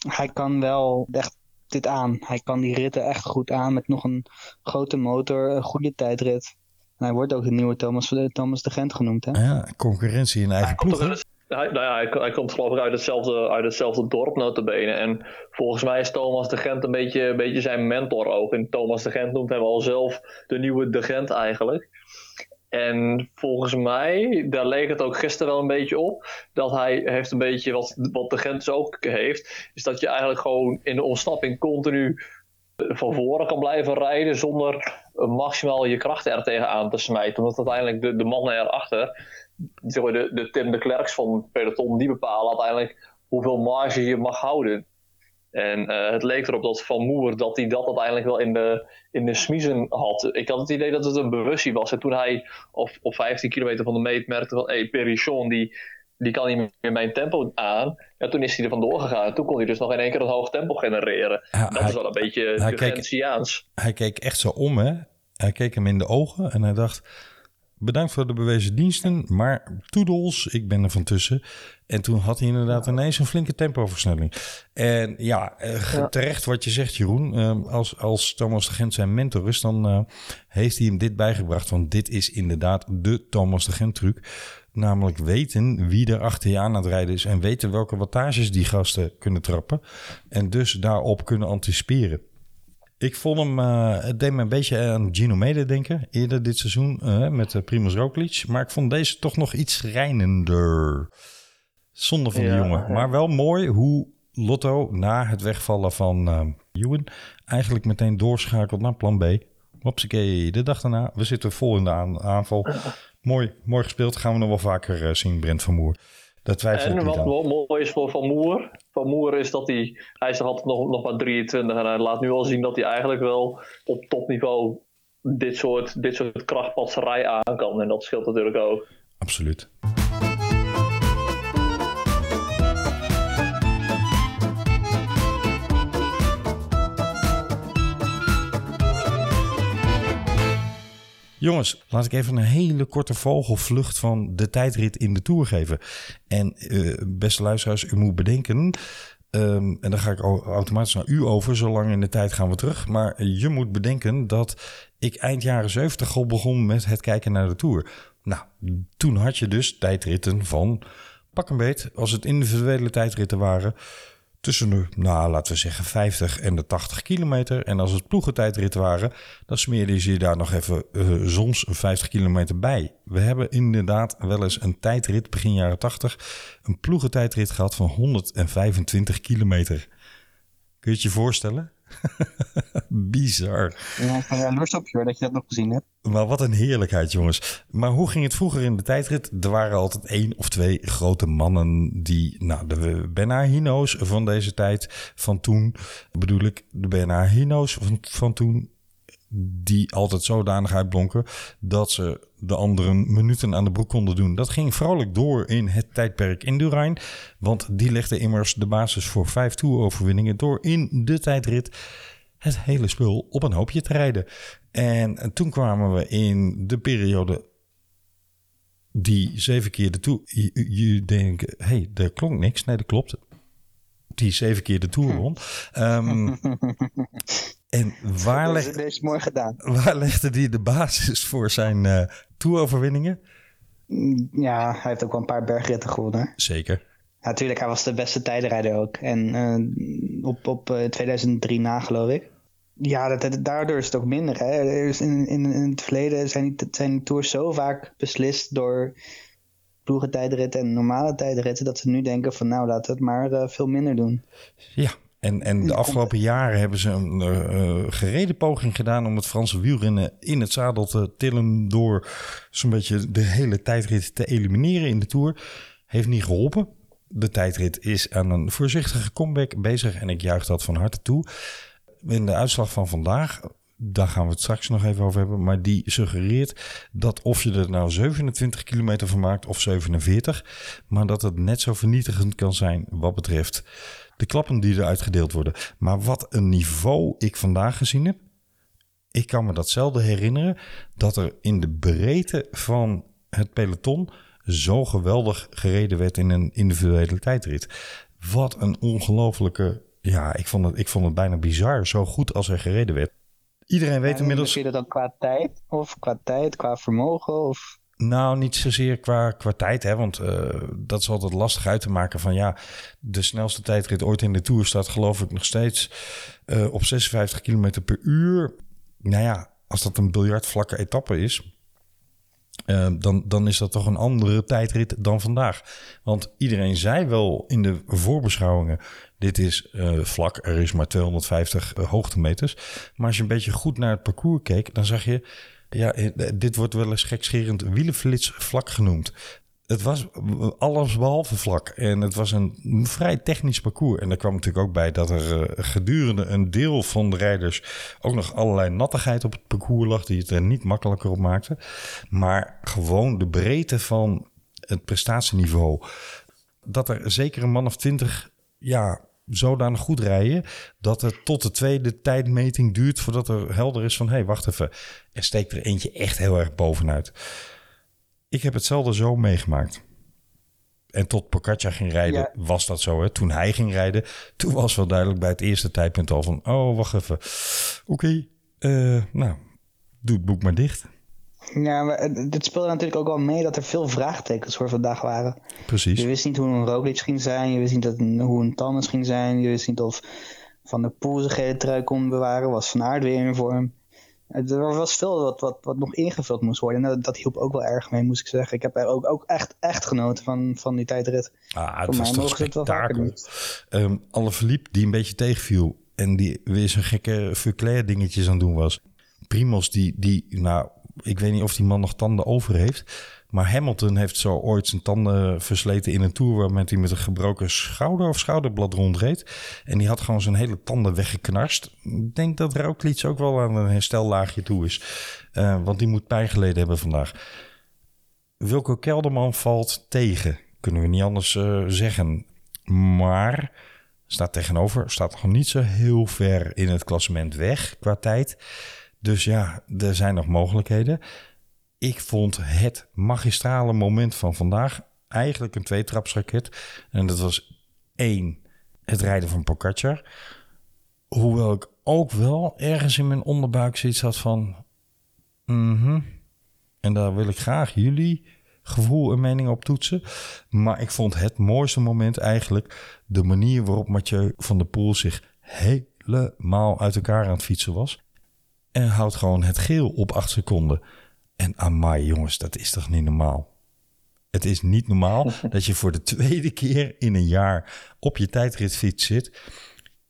hij kan wel echt dit aan. Hij kan die ritten echt goed aan met nog een grote motor, een goede tijdrit. En hij wordt ook de nieuwe Thomas, Thomas de Gent genoemd. Hè? Ja, concurrentie in eigen ploeg. Hij, nou ja, hij, hij, komt geloof ik uit hetzelfde, uit hetzelfde dorp notabene. En volgens mij is Thomas de Gent een beetje, een beetje zijn mentor ook. En Thomas de Gent noemt hem al zelf de nieuwe de Gent eigenlijk. En volgens mij, daar leek het ook gisteren wel een beetje op, dat hij heeft een beetje wat, wat de Gent ook heeft, is dat je eigenlijk gewoon in de ontsnapping continu van voren kan blijven rijden zonder maximaal je krachten er tegenaan te smijten. Omdat uiteindelijk de, de mannen erachter, de, de Tim de Klerks van peloton, die bepalen uiteindelijk hoeveel marge je mag houden. En uh, het leek erop dat Van Moer dat hij dat uiteindelijk wel in de, in de smiezen had. Ik had het idee dat het een bewustzijn was. En toen hij op, op 15 kilometer van de meet merkte van... hey, Perichon, die, die kan niet meer mijn tempo aan. Ja, toen is hij er vandoor gegaan. En toen kon hij dus nog in één keer een hoog tempo genereren. Ja, dat hij, is wel een beetje hij keek, hij keek echt zo om, hè. Hij keek hem in de ogen en hij dacht... Bedankt voor de bewezen diensten, maar toedels, ik ben er van tussen. En toen had hij inderdaad ineens een flinke tempoversnelling. En ja, ja. terecht wat je zegt, Jeroen. als, als Thomas de Gent zijn mentor is, dan uh, heeft hij hem dit bijgebracht. Want dit is inderdaad de Thomas de Gent truc. Namelijk weten wie er achter je aan het rijden is en weten welke wattages die gasten kunnen trappen en dus daarop kunnen anticiperen. Ik vond hem, eh, het deed me een beetje aan Gino Mede denken, eerder dit seizoen eh, met uh, Primoz Roglic. Maar ik vond deze toch nog iets reinender. Zonde van de Ja, jongen. ja. Maar wel mooi hoe Lotto na het wegvallen van uh, Ewan eigenlijk meteen doorschakelt naar plan B. Hopsakee, de dag daarna, we zitten vol in de aan- aanval. Mooi, mooi gespeeld. Gaan we nog wel vaker eh, zien, Brent van Moer. Daar twijfel En wat mooi is voor Van Moer. Van Moer is dat hij. Hij is nog altijd nog, nog maar 23. En hij laat nu al zien dat hij eigenlijk wel op topniveau. Dit soort, dit soort krachtpatserij aan kan. En dat scheelt natuurlijk ook. Absoluut. Jongens, laat ik even een hele korte vogelvlucht van de tijdrit in de Tour geven. En eh, beste luisteraars, u moet bedenken... ehm, en dan ga ik au- automatisch naar u over, zo lang in de tijd gaan we terug. Maar je moet bedenken dat ik eind jaren 70 al begon met het kijken naar de Tour. Nou, toen had je dus tijdritten van pak een beet, als het individuele tijdritten waren, tussen de, nou, laten we zeggen, 50 en de 80 kilometer. En als het ploegentijdritten waren, dan smeerde je daar nog even eh, soms 50 kilometer bij. We hebben inderdaad wel eens een tijdrit, begin jaren 80, een ploegentijdrit gehad van 125 kilometer. Kun je het je voorstellen? Bizar. Ja, ik ben jaloers op je hoor, dat je dat nog gezien hebt. Maar wat een heerlijkheid, jongens. Maar hoe ging het vroeger in de tijdrit? Er waren altijd één of twee grote mannen die, nou, de Benahino's van deze tijd, van toen, bedoel ik, de Benahino's van, van toen, die altijd zodanig uitblonken dat ze de anderen minuten aan de broek konden doen. Dat ging vrolijk door in het tijdperk Indurain, want die legde immers de basis voor vijf toeroverwinningen door in de tijdrit het hele spul op een hoopje te rijden. En toen kwamen we in de periode die zeven keer de Tour... Je, je denkt, hé, hey, er klonk niks. Nee, dat klopt. Die zeven keer de Tour won. Ehm, en waar, leg, deze is mooi gedaan. waar legde die de basis voor zijn eh toeroverwinningen? Mm, Ja, hij heeft ook wel een paar bergritten gewonnen. Zeker. Natuurlijk, hij was de beste tijdenrijder ook. En eh, op, op eh, 2003 na, geloof ik. Ja, dat, dat- daardoor is het ook minder. Hè? Er is in, in, in het verleden zijn die, zijn die tours zo vaak beslist door ploegentijdritten en normale tijdritten... dat ze nu denken van nou, laten we het maar eh, veel minder doen. Ja, en, en de afgelopen jaren hebben ze een eh, gereden poging gedaan om het Franse wielrennen in het zadel te tillen door zo'n beetje de hele tijdrit te elimineren in de Tour. Heeft niet geholpen. De tijdrit is aan een voorzichtige comeback bezig en ik juich dat van harte toe. In de uitslag van vandaag, daar gaan we het straks nog even over hebben, maar die suggereert dat of je er nou 27 kilometer van maakt of 47, maar dat het net zo vernietigend kan zijn wat betreft de klappen die er uitgedeeld worden. Maar wat een niveau ik vandaag gezien heb. Ik kan me datzelfde herinneren dat er in de breedte van het peloton zo geweldig gereden werd in een individuele tijdrit. Wat een ongelofelijke. Ja, ik vond, het, ik vond het bijna bizar zo goed als er gereden werd. Iedereen weet inmiddels. Zie je dat dan qua tijd? Of qua tijd, qua vermogen? Of... Nou, niet zozeer qua, qua tijd, hè, want eh, dat is altijd lastig uit te maken van ja, de snelste tijdrit ooit in de Tour staat geloof ik nog steeds eh, op 56 km per uur. Nou ja, als dat een biljartvlakke etappe is, eh, dan, dan is dat toch een andere tijdrit dan vandaag. Want iedereen zei wel in de voorbeschouwingen, dit is vlak, er is maar 250 eh, hoogtemeters. Maar als je een beetje goed naar het parcours keek, dan zag je, ja, eh, dit wordt wel eens gekscherend wielenflits vlak genoemd. Het was alles behalve vlak. En het was een vrij technisch parcours. En daar kwam natuurlijk ook bij dat er eh, gedurende een deel van de rijders ook nog allerlei nattigheid op het parcours lag, die het er niet makkelijker op maakte. Maar gewoon de breedte van het prestatieniveau. Dat er zeker een man of twintig ja, zodanig goed rijden dat het tot de tweede tijdmeting duurt voordat er helder is van hé, hey, wacht even. Er steekt er eentje echt heel erg bovenuit. Ik heb hetzelfde zo meegemaakt. En tot Pocaccia ging rijden, Ja. was dat zo. Hè? Toen hij ging rijden, toen was wel duidelijk bij het eerste tijdpunt al van... oh, wacht even. Oké, eh, nou, doe het boek maar dicht. Ja, maar het het speelde natuurlijk ook wel mee dat er veel vraagtekens voor vandaag waren. Precies. Je wist niet hoe een Roglic ging zijn, je wist niet dat hoe een Tannes ging zijn, je wist niet of Van der Poel zijn gele trui kon bewaren, was Van Aert weer in vorm. Er was veel wat, wat, wat nog ingevuld moest worden en dat, dat hielp ook wel erg mee, moest ik zeggen. Ik heb er ook, ook echt, echt genoten van, van die tijdrit. Ah, het was toch spektakel. doen. Ehm Alle verliep die een beetje tegenviel en die weer zijn gekke Verclair dingetjes aan het doen was. Primos die, die, nou, ik weet niet of die man nog tanden over heeft. Maar Hamilton heeft zo ooit zijn tanden versleten in een tour... waarmee hij met een gebroken schouder of schouderblad rondreed. En die had gewoon zijn hele tanden weggeknarst. Ik denk dat Roglic ook wel aan een herstellaagje toe is. Eh, want die moet pijn geleden hebben vandaag. Wilco Kelderman valt tegen. Kunnen we niet anders eh, zeggen. Maar staat tegenover, staat nog niet zo heel ver in het klassement weg qua tijd. Dus ja, er zijn nog mogelijkheden. Ik vond het magistrale moment van vandaag eigenlijk een tweetrapsraket. En dat was één, het rijden van Pogacar. Hoewel ik ook wel ergens in mijn onderbuik zoiets had van... mhm, en daar wil ik graag jullie gevoel en mening op toetsen. Maar ik vond het mooiste moment eigenlijk de manier waarop Mathieu van der Poel zich helemaal uit elkaar aan het fietsen was. En houdt gewoon het geel op 8 seconden. En amai jongens, dat is toch niet normaal? Het is niet normaal dat je voor de tweede keer in een jaar op je tijdritfiets zit.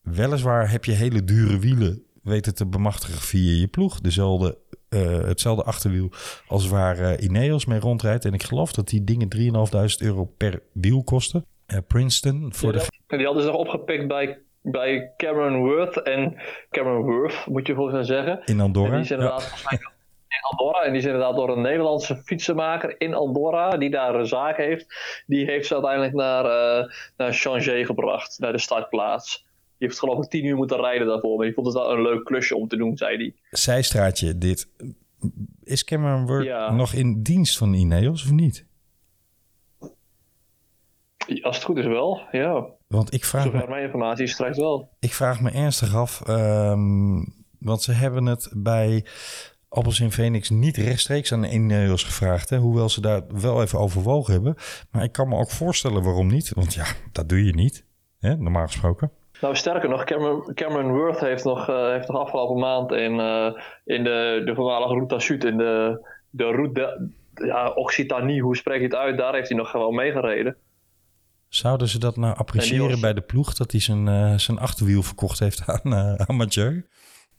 Weliswaar heb je hele dure wielen weten te bemachtigen via je ploeg. Dezelfde, eh, hetzelfde achterwiel als waar eh, Ineos mee rondrijdt. En ik geloof dat die dingen 3.500 euro per wiel kosten. Eh, Princeton voor de... En die hadden ze nog opgepikt bij, bij Cameron Worth en Cameron Worth, moet je volgens mij zeggen. In En Andorra. die is inderdaad in Andorra. En die is inderdaad door een Nederlandse fietsenmaker in Andorra, die daar een zaak heeft. Die heeft ze uiteindelijk naar, eh naar Changé gebracht, naar de startplaats. Die heeft geloof ik tien uur moeten rijden daarvoor. Maar die vond het wel een leuk klusje om te doen, zei hij. zijstraatje dit. Is Cameron Worth Ja. nog in dienst van Ineos of niet? Als het goed is wel, ja. Want ik vraag, Zover me, mijn informatie straks wel. ik vraag me ernstig af. ehm, want ze hebben het bij Appels in Phoenix niet rechtstreeks aan de Ineos gevraagd. Hè, hoewel ze daar wel even overwogen hebben. Maar ik kan me ook voorstellen waarom niet. Want ja, dat doe je niet. Hè, normaal gesproken. Nou, sterker nog, Cameron, Cameron Worth heeft nog, eh, heeft nog afgelopen maand in, eh, in de, de voormalige Route d'Azur, in de, de Route de, ja, Occitanie, hoe spreek je het uit, daar heeft hij nog gewoon meegereden. Zouden ze dat nou appreciëren bij de ploeg? Dat hij zijn, eh, zijn achterwiel verkocht heeft aan, aan Mathieu?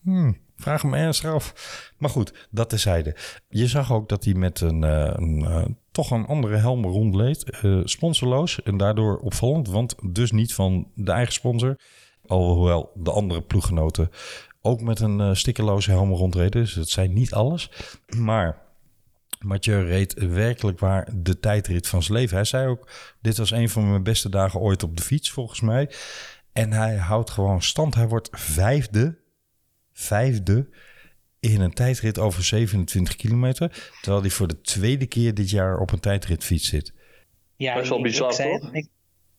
Hmm, vraag hem ernstig af. Maar goed, dat terzijde. Je zag ook dat hij met een, eh, een toch een andere helm rondleed. sponsorloos en daardoor opvallend. Want dus niet van de eigen sponsor. Alhoewel de andere ploeggenoten ook met een stickerloze helm rondreden. Dus dat zijn niet alles. Maar Mathieu reed werkelijk waar de tijdrit van zijn leven. Hij zei ook, dit was een van mijn beste dagen ooit op de fiets, volgens mij. En hij houdt gewoon stand. Hij wordt vijfde, vijfde in een tijdrit over 27 kilometer. Terwijl hij voor de tweede keer dit jaar op een tijdritfiets zit. Ja, Best wel ik- bizar, ik, zei het, toch? ik,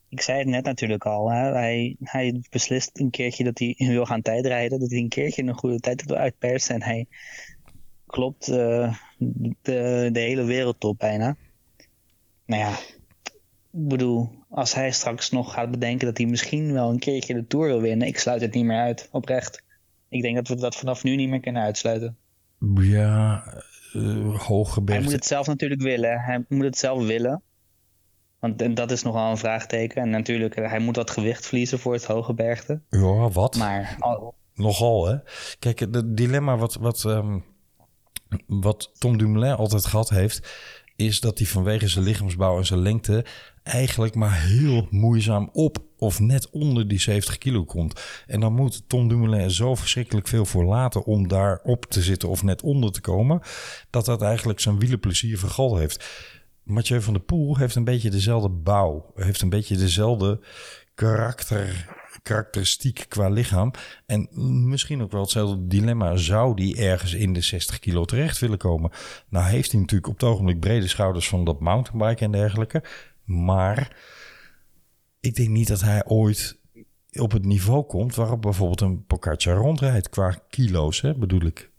ik zei het net natuurlijk al. Hè? Hij, hij beslist een keertje dat hij wil gaan tijdrijden. Dat hij een keertje een goede tijd wil uitpersen. En hij klopt eh, de, de hele wereldtop bijna. Nou ja, ik bedoel, als hij straks nog gaat bedenken dat hij misschien wel een keertje de Tour wil winnen. Ik sluit het niet meer uit, oprecht. Ik denk dat we dat vanaf nu niet meer kunnen uitsluiten. Ja, eh Hij moet het zelf natuurlijk willen. Hij moet het zelf willen. Want en dat is nogal een vraagteken. En natuurlijk, eh, hij moet wat gewicht verliezen voor het hoge bergte. Ja, wat? Maar al- Nogal, hè? Kijk, het dilemma wat, wat, ehm, wat Tom Dumoulin altijd gehad heeft... is dat hij vanwege zijn lichaamsbouw en zijn lengte... eigenlijk maar heel moeizaam op of net onder die 70 kilo komt. En dan moet Tom Dumoulin zo verschrikkelijk veel voor laten... om daar op te zitten of net onder te komen... dat dat eigenlijk zijn wielenplezier vergal heeft. Mathieu van der Poel heeft een beetje dezelfde bouw. Heeft een beetje dezelfde karakter, karakteristiek qua lichaam. En misschien ook wel hetzelfde dilemma. Zou die ergens in de 60 kilo terecht willen komen? Nou heeft hij natuurlijk op het ogenblik brede schouders van dat mountainbike en dergelijke. Maar ik denk niet dat hij ooit op het niveau komt waarop bijvoorbeeld een Pogacar rondrijdt. Qua kilo's, hè, bedoel ik.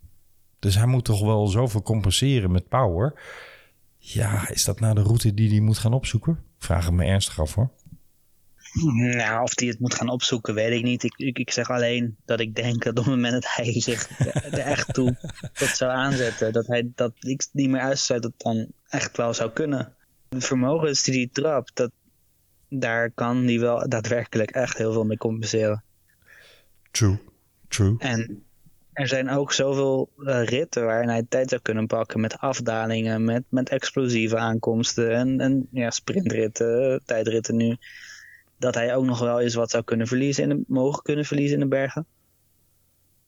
Dus hij moet toch wel zoveel compenseren met power. Ja, is dat nou de route die hij moet gaan opzoeken? Vraag het me ernstig af hoor. Nou, of hij het moet gaan opzoeken, weet ik niet. Ik, ik, ik zeg alleen dat ik denk dat op het moment dat hij zich er echt toe tot zou aanzetten, dat, hij, dat ik niet meer uitsluit dat het dan echt wel zou kunnen. De vermogens die hij trapt, dat, daar kan hij wel daadwerkelijk echt heel veel mee compenseren. True, true. En er zijn ook zoveel eh, ritten waarin hij tijd zou kunnen pakken met afdalingen, met, met explosieve aankomsten en, en ja, sprintritten, tijdritten nu. Dat hij ook nog wel eens wat zou kunnen verliezen in de, mogen kunnen verliezen in de bergen.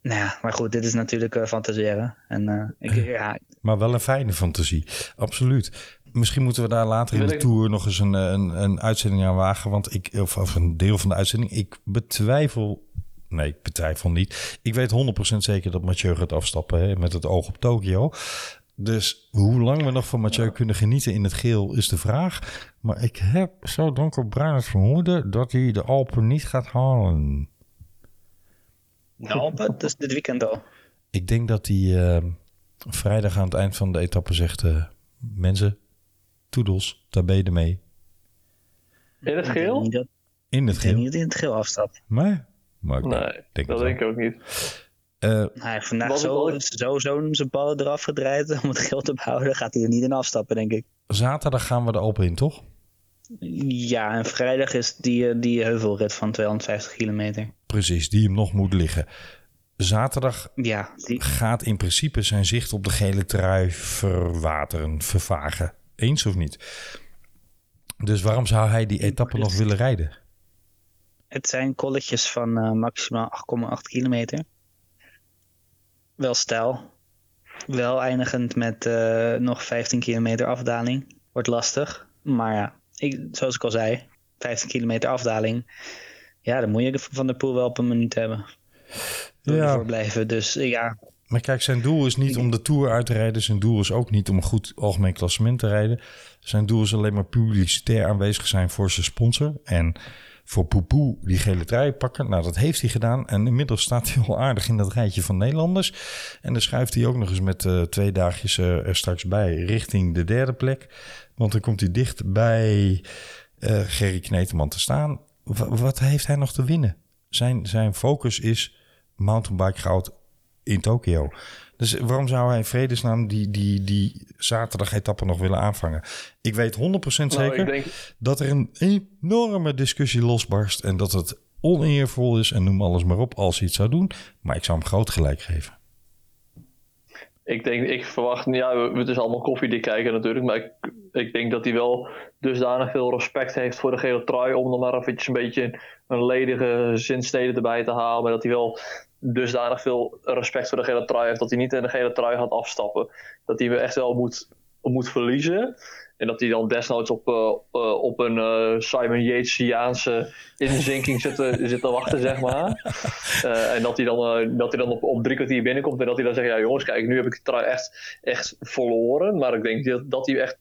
Nou ja, maar goed, dit is natuurlijk uh, fantaseren. En, uh, ik, ja. Maar wel een fijne fantasie, absoluut. Misschien moeten we daar later in de tour nog eens een, een, een uitzending aan wagen. Want ik, of, of een deel van de uitzending. Ik betwijfel nee, ik betwijfel niet. Ik weet 100% zeker dat Mathieu gaat afstappen hè, met het oog op Tokio. Dus hoe lang we nog van Mathieu kunnen genieten in het geel is de vraag. Maar ik heb zo donkerbruin het vermoeden dat hij de Alpen niet gaat halen. De Alpen? Dus dit weekend al? Ik denk dat hij uh, vrijdag aan het eind van de etappe zegt... Uh, mensen, toedels, daar ben je mee. In het geel? In het geel. niet in het geel afstapt. Nee, maar ik nee, denk dat denk ik ook niet. Uh, hij heeft vandaag zo, zo, zo zijn ballen eraf gedraaid om het geld te behouden. gaat hij er niet in afstappen, denk ik. Zaterdag gaan we de Alpen in, toch? Ja, en vrijdag is die, die heuvelrit van 250 kilometer. Precies, die hem nog moet liggen. Zaterdag ja, die... gaat in principe zijn zicht op de gele trui verwateren, vervagen. Eens of niet? Dus waarom zou hij die etappe nog willen rijden? Het zijn kolletjes van uh, maximaal 8,8 kilometer. Wel stijl. Wel eindigend met uh, nog 15 kilometer afdaling. Wordt lastig. Maar ja, ik, zoals ik al zei, 15 kilometer afdaling. Ja, dan moet je van de pool wel op een minuut hebben. Ja. Blijven. Dus ja. Maar kijk, zijn doel is niet om de Tour uit te rijden. Zijn doel is ook niet om een goed algemeen klassement te rijden. Zijn doel is alleen maar publicitair aanwezig zijn voor zijn sponsor. En voor Poepoe die gele trui pakken. Nou, dat heeft hij gedaan. En inmiddels staat hij al aardig in dat rijtje van Nederlanders. En dan schuift hij ook nog eens met uh, twee dagjes uh, er straks bij richting de derde plek. Want dan komt hij dicht bij uh, Gerry Kneteman te staan. Wat heeft hij nog te winnen? Zijn, zijn focus is mountainbike goud in Tokio. Dus waarom zou hij in vredesnaam die, die, die zaterdag-etappe nog willen aanvangen? Ik weet 100% zeker nou, denk... dat er een enorme discussie losbarst. En dat het oneervol is en noem alles maar op als hij het zou doen. Maar ik zou hem groot gelijk geven. Ik denk, ik verwacht, ja, het is allemaal koffiedik kijken natuurlijk. Maar ik, ik denk dat hij wel dusdanig veel respect heeft voor de gele trui. Om dan maar eventjes een beetje een ledige zinsteden erbij te halen. Maar dat hij wel dusdanig veel respect voor de gele trui heeft dat hij niet in de gele trui gaat afstappen. Dat hij echt wel moet, moet verliezen. En dat hij dan desnoods op, uh, uh, op een uh, Simon Yatesiaanse inzinking zit te, zit te wachten, zeg maar. en dat hij dan, dat hij dan op, op drie kwartier binnenkomt en dat hij dan zegt, ja jongens, kijk, nu heb ik trui echt, echt verloren. Maar ik denk dat, dat hij echt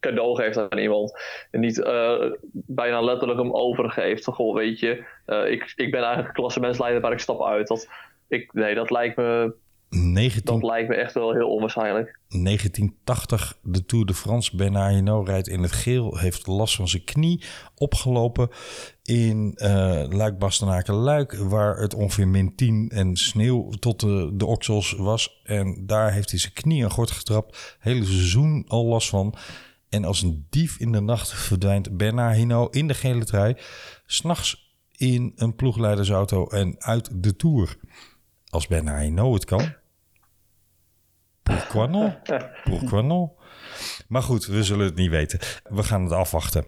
cadeau geeft aan iemand. En niet uh, bijna letterlijk hem overgeeft. Van, goh, weet je, uh, ik, ik ben eigenlijk klassementsleider, maar ik stap uit. Dat, ik, nee, dat lijkt me... 19... Dat lijkt me echt wel heel onwaarschijnlijk. 1980, de Tour de France. Bernard Hinault rijdt in het geel. Heeft last van zijn knie. Opgelopen in uh, Luik-Bastenaken-Luik. Waar het ongeveer min 10 en sneeuw tot de, de oksels was. En daar heeft hij zijn knie aan gort getrapt. Hele seizoen al last van. En als een dief in de nacht verdwijnt Bernard Hinault in de gele trui. S'nachts in een ploegleidersauto en uit de Tour. Als Bernard Hinault het kan. Pourquoi non? Pourquoi non? Maar goed, we zullen het niet weten. We gaan het afwachten.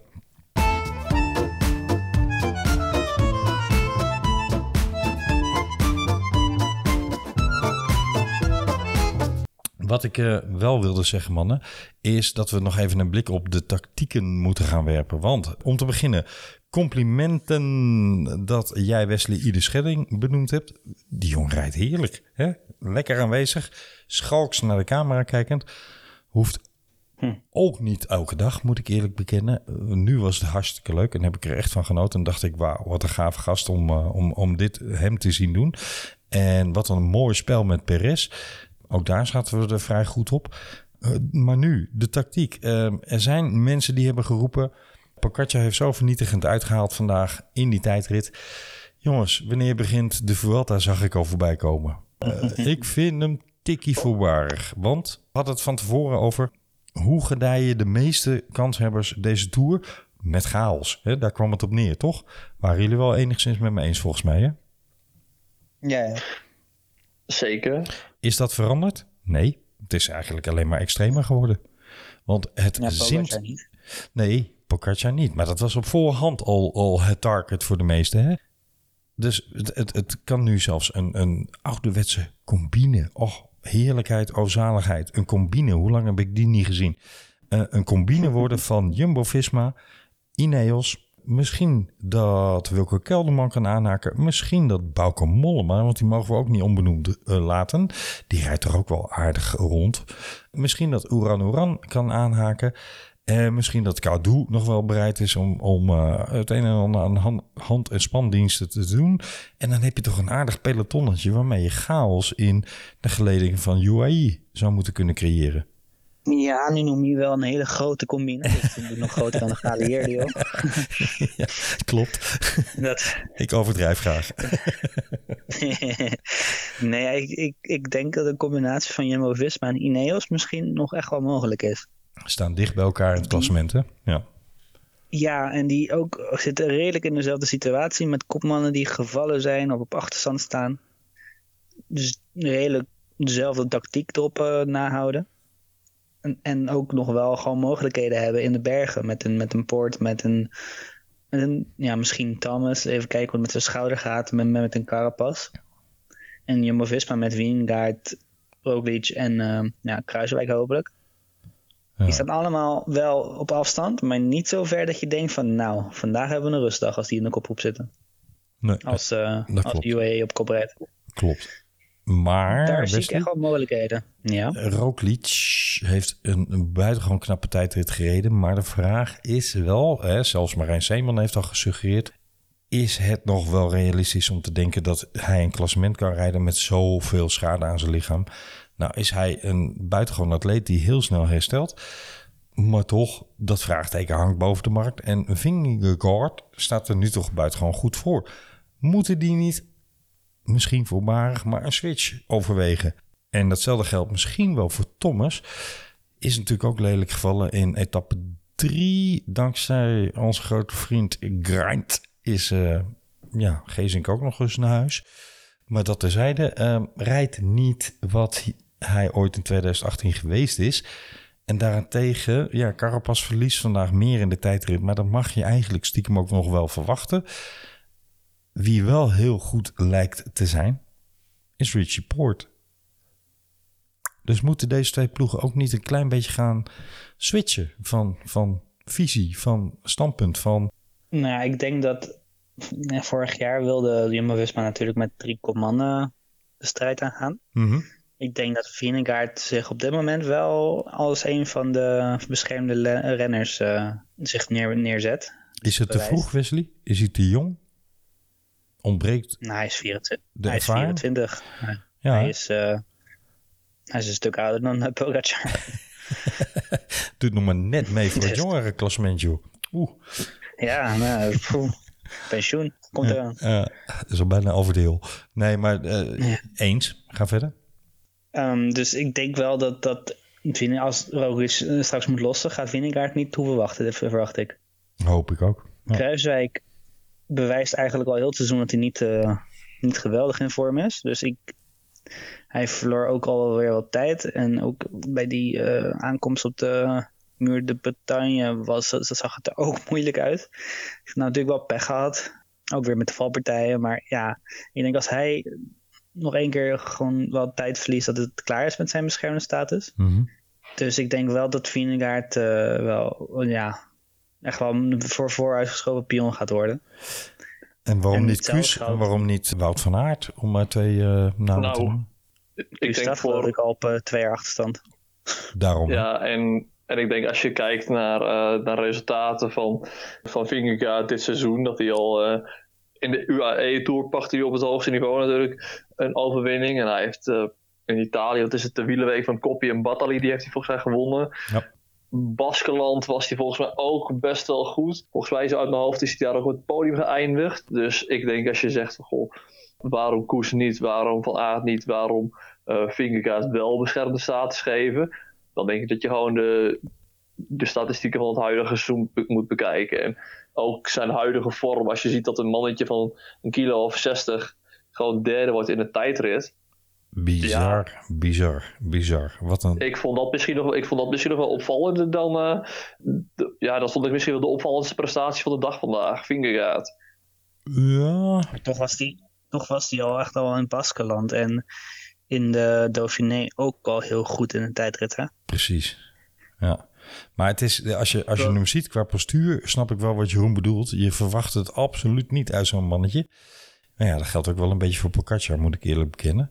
Wat ik uh, wel wilde zeggen, mannen, is dat we nog even een blik op de tactieken moeten gaan werpen. Want om te beginnen, complimenten dat jij Wesley Ide Schedding benoemd hebt. Die jong rijdt heerlijk. Hè? Lekker aanwezig. Schalks naar de camera kijkend. Hoeft hm. ook niet elke dag, moet ik eerlijk bekennen. nu was het hartstikke leuk en heb ik er echt van genoten. En dacht ik, wauw, wat een gaaf gast om, uh, om, om dit hem te zien doen. En wat een mooi spel met Perez Ook daar zaten we er vrij goed op. Uh, maar nu, de tactiek. Uh, er zijn mensen die hebben geroepen... Pocaccia heeft zo vernietigend uitgehaald vandaag in die tijdrit. Jongens, wanneer begint de Vuelta zag ik al voorbij komen. Uh, ik vind hem tikkie voorbarig. Want hadden het van tevoren over... hoe gedijen de meeste kanshebbers deze Tour met chaos. Daar kwam het op neer, toch? Waren jullie wel enigszins met me eens volgens mij, hè? Ja. Zeker. Is dat veranderd? Nee, het is eigenlijk alleen maar extremer geworden. Want het Ja, zint... niet. Nee, Pogacar niet. Maar dat was op voorhand al, al het target voor de meesten, hè? Dus het, het, het kan nu zelfs een, een ouderwetse combine. Och, heerlijkheid, oh zaligheid. Een combine, hoe lang heb ik die niet gezien? Uh, een combine worden van Jumbo-Visma, Ineos... Misschien dat Wilco Kelderman kan aanhaken. Misschien dat Bauke Mollema, want die mogen we ook niet onbenoemd uh, laten. Die rijdt er ook wel aardig rond. Misschien dat Uran Uran kan aanhaken. En misschien dat Kadu nog wel bereid is om, om uh, het een en ander aan hand, hand- en spandiensten te doen. En dan heb je toch een aardig pelotonnetje waarmee je chaos in de geleding van UAE zou moeten kunnen creëren. Ja, nu noem je wel een hele grote combine. Dat is natuurlijk nog groter dan de geallieerden, joh. ja, klopt. Dat... Ik overdrijf graag. nee, ik, ik, ik denk dat een combinatie van Jumbo-Visma en Ineos misschien nog echt wel mogelijk is. Staan dicht bij elkaar in het klassement, hè? Ja. Ja, en die ook zitten redelijk in dezelfde situatie met kopmannen die gevallen zijn of op achterstand staan. Dus redelijk dezelfde tactiek erop uh, nahouden. En, en ook nog wel gewoon mogelijkheden hebben in de bergen. Met een, met een poort, met een, met een ja, misschien Thomas. Even kijken hoe het met zijn schouder gaat. Met, met een Carapas. En Jumbo-Visma met Wiengaard, Roglic en uh, ja, Kruiswijk hopelijk. Ja. Die staan allemaal wel op afstand, maar niet zo ver dat je denkt van... nou, vandaag hebben we een rustdag als die in de koproep zitten. Nee, als uh, als UAE op kop rijdt. Klopt. Maar... Daar zie ik echt wel mogelijkheden. Ja. Roglic heeft een, een buitengewoon knappe tijdrit gereden. Maar de vraag is wel, hè, zelfs Marijn Seeman heeft al gesuggereerd... is het nog wel realistisch om te denken dat hij een klassement kan rijden... met zoveel schade aan zijn lichaam? Nou is hij een buitengewoon atleet die heel snel herstelt. Maar toch, dat vraagteken hangt boven de markt. En Vingegaard staat er nu toch buitengewoon goed voor. Moeten die niet misschien voorbarig, maar een switch overwegen. En datzelfde geldt misschien wel voor Thomas. Is natuurlijk ook lelijk gevallen in etappe 3. Dankzij onze grote vriend Grind is uh, ja, Gezink ook nog eens naar huis. Maar dat terzijde, uh, rijdt niet wat hij ooit in 2018 geweest is. En daarentegen, ja, Carapaz verliest vandaag meer in de tijdrit. Maar dat mag je eigenlijk stiekem ook nog wel verwachten. Wie wel heel goed lijkt te zijn, is Richie Poort. Dus moeten deze twee ploegen ook niet een klein beetje gaan switchen van, van visie, van standpunt, van... Nou, ik denk dat ja, vorig jaar wilde Jumbo-Visma natuurlijk met drie kopmannen de strijd aangaan. Mm -hmm. Ik denk dat Vinegaard zich op dit moment wel als een van de beschermde renners uh, zich neer, neerzet. Is het te vroeg, Wesley? Is hij te jong? Ontbreekt. Nou, hij is 24. De hij is 24. Ja, hij, is, uh, hij is een stuk ouder dan uh, Pogacar. Doet nog maar net mee voor het jongere klassement, joh. Oeh. Ja, nou, pensioen komt ja, eraan. Uh, dat is al bijna overdeel. Nee, maar ja. eens. Ga verder. Um, dus ik denk wel dat, dat als Roglic straks moet lossen, gaat Vingegaard niet hoeven wachten, dat verwacht ik. Hoop ik ook. Ja. Kruiswijk bewijst eigenlijk al heel het seizoen dat hij niet, uh, niet geweldig in vorm is. Dus ik, hij verloor ook alweer wat tijd. En ook bij die uh, aankomst op de muur de Bretagne was, dat zag het er ook moeilijk uit. Ik heb nou natuurlijk wel pech gehad. Ook weer met de valpartijen. Maar ja, ik denk als hij nog één keer gewoon wel tijd verliest dat het klaar is met zijn beschermde status. Mm -hmm. Dus ik denk wel dat Vinegaard uh, wel, ja, echt wel voor vooruitgeschoven pion gaat worden. En waarom en niet Kuus en waarom niet Wout van Aert, om maar twee uh, namen nou, te noemen? Ik denk voor... ik al op uh, twee jaar achterstand. Daarom. Ja, en, en ik denk als je kijkt naar, uh, naar resultaten van, van Vingegaard dit seizoen, dat hij al in de UAE Tour pakt hij op het hoogste niveau natuurlijk een overwinning. En hij heeft in Italië, wat is het, de wielenweek van Coppi en Battali, die heeft hij volgens mij gewonnen. Ja. Baskeland was hij volgens mij ook best wel goed. Volgens mij is uit mijn hoofd is hij daar ook op het podium geëindigd. Dus ik denk als je zegt, goh, waarom Koes niet, waarom Van Aert niet, waarom Vingegaard wel beschermde status geven, dan denk ik dat je gewoon de, de statistieken van het huidige be- moet bekijken. En ook zijn huidige vorm, als je ziet dat een mannetje van een kilo of 60 gewoon derde wordt in de tijdrit. Bizar, bizar, bizar. Wat een... Ik vond dat misschien nog, ik vond dat misschien nog wel opvallender dan. eh, de- ja, dat vond ik misschien wel de opvallendste prestatie van de dag vandaag. Vingegaard. Ja, Maar toch was die, toch was die al echt al in Baskeland en in de Dauphiné ook al heel goed in de tijdrit. Hè? precies. Ja. Maar het is, als je, als je hem ziet qua postuur, snap ik wel wat Jeroen bedoelt. Je verwacht het absoluut niet uit zo'n mannetje. Nou ja, dat geldt ook wel een beetje voor Pogacar, moet ik eerlijk bekennen.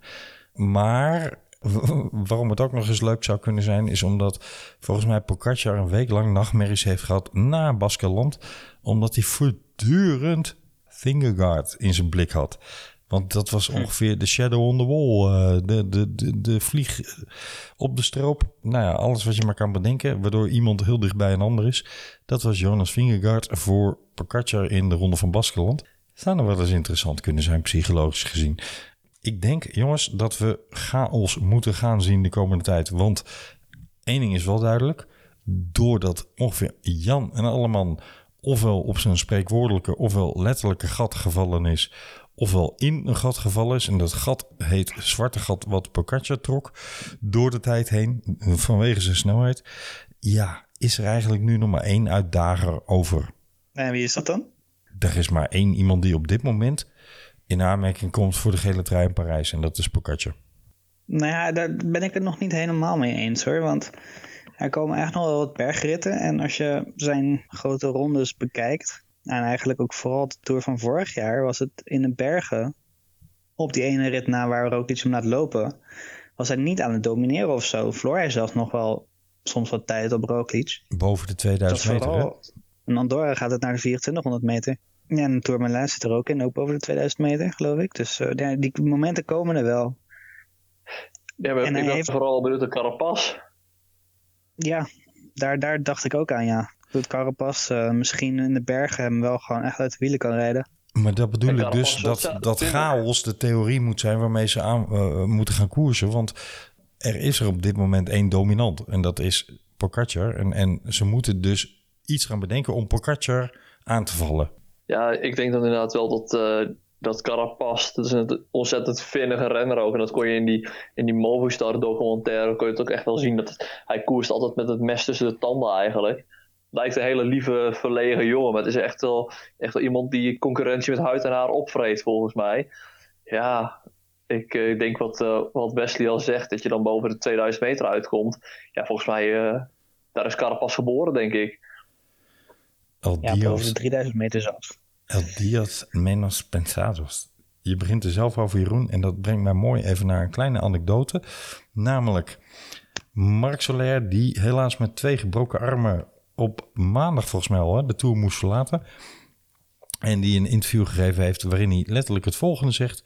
Maar waarom het ook nog eens leuk zou kunnen zijn, is omdat volgens mij Pogacar een week lang nachtmerries heeft gehad na Baskeland. Omdat hij voortdurend Fingerguard in zijn blik had. Want dat was ongeveer de shadow on the wall. eh, de, de, de, de vlieg eh, op de stroop. Nou ja, alles wat je maar kan bedenken. Waardoor iemand heel dicht bij een ander is. Dat was Jonas Vingegaard voor Pogacar in de Ronde van Baskeland. Zou nog wel eens interessant kunnen zijn, psychologisch gezien. Ik denk, jongens, dat we chaos moeten gaan zien de komende tijd. Want één ding is wel duidelijk. Doordat ongeveer Jan en Alleman ofwel op zijn spreekwoordelijke ofwel letterlijke gat gevallen is, ofwel in een gat gevallen is. En dat gat heet zwarte gat wat Pogacar trok door de tijd heen vanwege zijn snelheid. Ja, is er eigenlijk nu nog maar één uitdager over. En wie is dat dan? Er is maar één iemand die op dit moment in aanmerking komt voor de gele trui in Parijs. En dat is Pogacar. Nou ja, daar ben ik het nog niet helemaal mee eens hoor. Want er komen echt nog wel wat bergritten. En als je zijn grote rondes bekijkt. En eigenlijk ook vooral de Tour van vorig jaar. Was het in de bergen. Op die ene rit na waar Roglic hem laat lopen. Was hij niet aan het domineren of zo. Verloor hij zelfs nog wel soms wat tijd op Roglic. Boven de Dat 2000 meter, hè? In Andorra gaat het naar de 2400 meter. Ja, en de Tour Milan zit er ook in. Ook boven de 2000 meter, geloof ik. Dus eh, ja, die momenten komen er wel. Ja, maar En ik heeft- vooral benieuwd de Carapaz. Ja, daar, daar dacht ik ook aan, ja. Dat Carapaz eh, misschien in de bergen hem wel gewoon echt uit de wielen kan rijden. Maar dat bedoel ik dus dat, dat chaos de theorie moet zijn waarmee ze aan eh, moeten gaan koersen. Want er is er op dit moment één dominant en dat is Pogacar. En, en ze moeten dus iets gaan bedenken om Pogacar aan te vallen. Ja, ik denk dan inderdaad wel dat, eh dat Carapaz, dat is een ontzettend vinnige renner ook. En dat kon je in die, in die Movistar documentaire, kon je het ook echt wel zien. Dat het- hij koerst altijd met het mes tussen de tanden eigenlijk. Lijkt een hele lieve, verlegen jongen. Maar het is echt wel, echt wel iemand die concurrentie met huid en haar opvreet volgens mij. Ja, ik eh, denk wat, eh, wat Wesley al zegt, dat je dan boven de 2000 meter uitkomt. Ja, volgens mij, eh, daar is Carapaz geboren, denk ik. El Ja, boven de 3000 meter zelfs. El Dios menos pensados. Je begint er zelf over, Jeroen. En dat brengt mij mooi even naar een kleine anekdote. Namelijk Marc Soler, die helaas met twee gebroken armen op maandag volgens mij de Tour moest verlaten. En die een interview gegeven heeft waarin hij letterlijk het volgende zegt.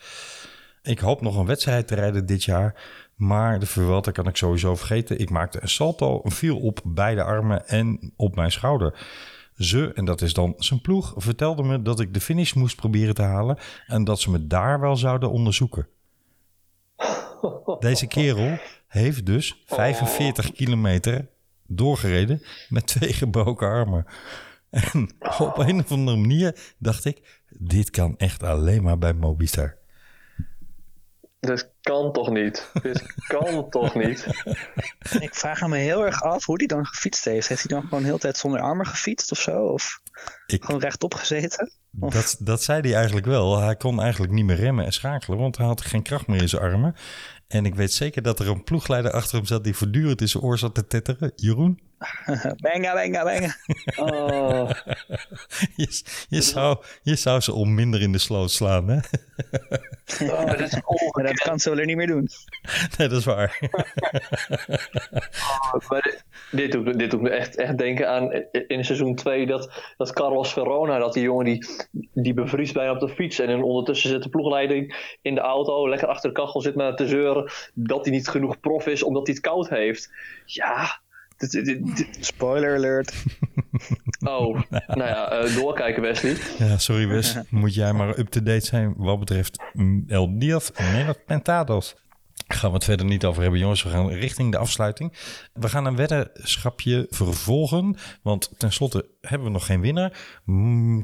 Ik hoop nog een wedstrijd te rijden dit jaar. Maar de Vuelta kan ik sowieso vergeten. Ik maakte een salto, viel op beide armen en op mijn schouder. Ze, en dat is dan zijn ploeg, vertelde me dat ik de finish moest proberen te halen. En dat ze me daar wel zouden onderzoeken. Deze kerel heeft dus 45 kilometer doorgereden met twee gebroken armen. En op een of andere manier dacht ik, dit kan echt alleen maar bij Mobistar. Dit kan toch niet? Dit kan toch niet? Ik vraag me heel erg af hoe hij dan gefietst heeft. Heeft hij dan gewoon de hele tijd zonder armen gefietst of zo? Of Ik, gewoon rechtop gezeten? Of- dat, dat zei hij eigenlijk wel. Hij kon eigenlijk niet meer remmen en schakelen, want hij had geen kracht meer in zijn armen. En ik weet zeker dat er een ploegleider achter hem zat die voortdurend in zijn oor zat te tetteren. Jeroen, Benga, benga, benga. Oh, je, je, zou, je zou ze om minder in de sloot slaan, hè? oh, dit is Maar dat kan Soler niet meer doen. Nee, dat is waar. Maar dit, dit, doet, me- dit doet me echt, echt denken aan in- in seizoen 2 dat, dat Carlos Verona, dat die jongen die, die bevriest bijna op de fiets. En ondertussen zit de ploegleiding in de auto, lekker achter de kachel zit maar te zeuren. dat hij niet genoeg prof is omdat hij het koud heeft. Ja, Spoiler alert. oh, nou ja, eh, doorkijken Wesley. Ja, sorry Wes. Moet jij maar up-to-date zijn wat betreft El Diaz Menos Pentados. Gaan we het verder niet over hebben, jongens. We gaan richting de afsluiting. We gaan een weddenschapje vervolgen. Want tenslotte hebben we nog geen winnaar.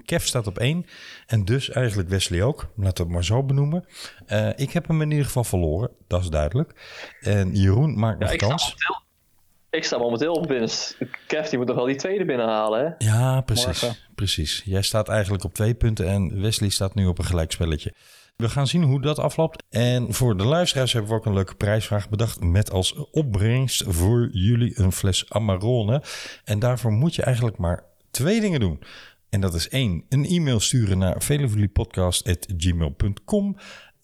Kev staat op één. En dus eigenlijk Wesley ook. Laten we het maar zo benoemen. Eh, ik heb hem in ieder geval verloren. Dat is duidelijk. En Jeroen maakt Ja, nog ik, sta kans. Ik sta momenteel op winst. Kev die moet nog wel die tweede binnenhalen, hè? Ja, precies. Morgen. Precies. Jij staat eigenlijk op twee punten en Wesley staat nu op een gelijkspelletje. We gaan zien hoe dat afloopt. En voor de luisteraars hebben we ook een leuke prijsvraag bedacht. Met als opbrengst voor jullie een fles Amarone. En daarvoor moet je eigenlijk maar twee dingen doen. En dat is één, een e-mail sturen naar velevoliepodcast.gmail.com.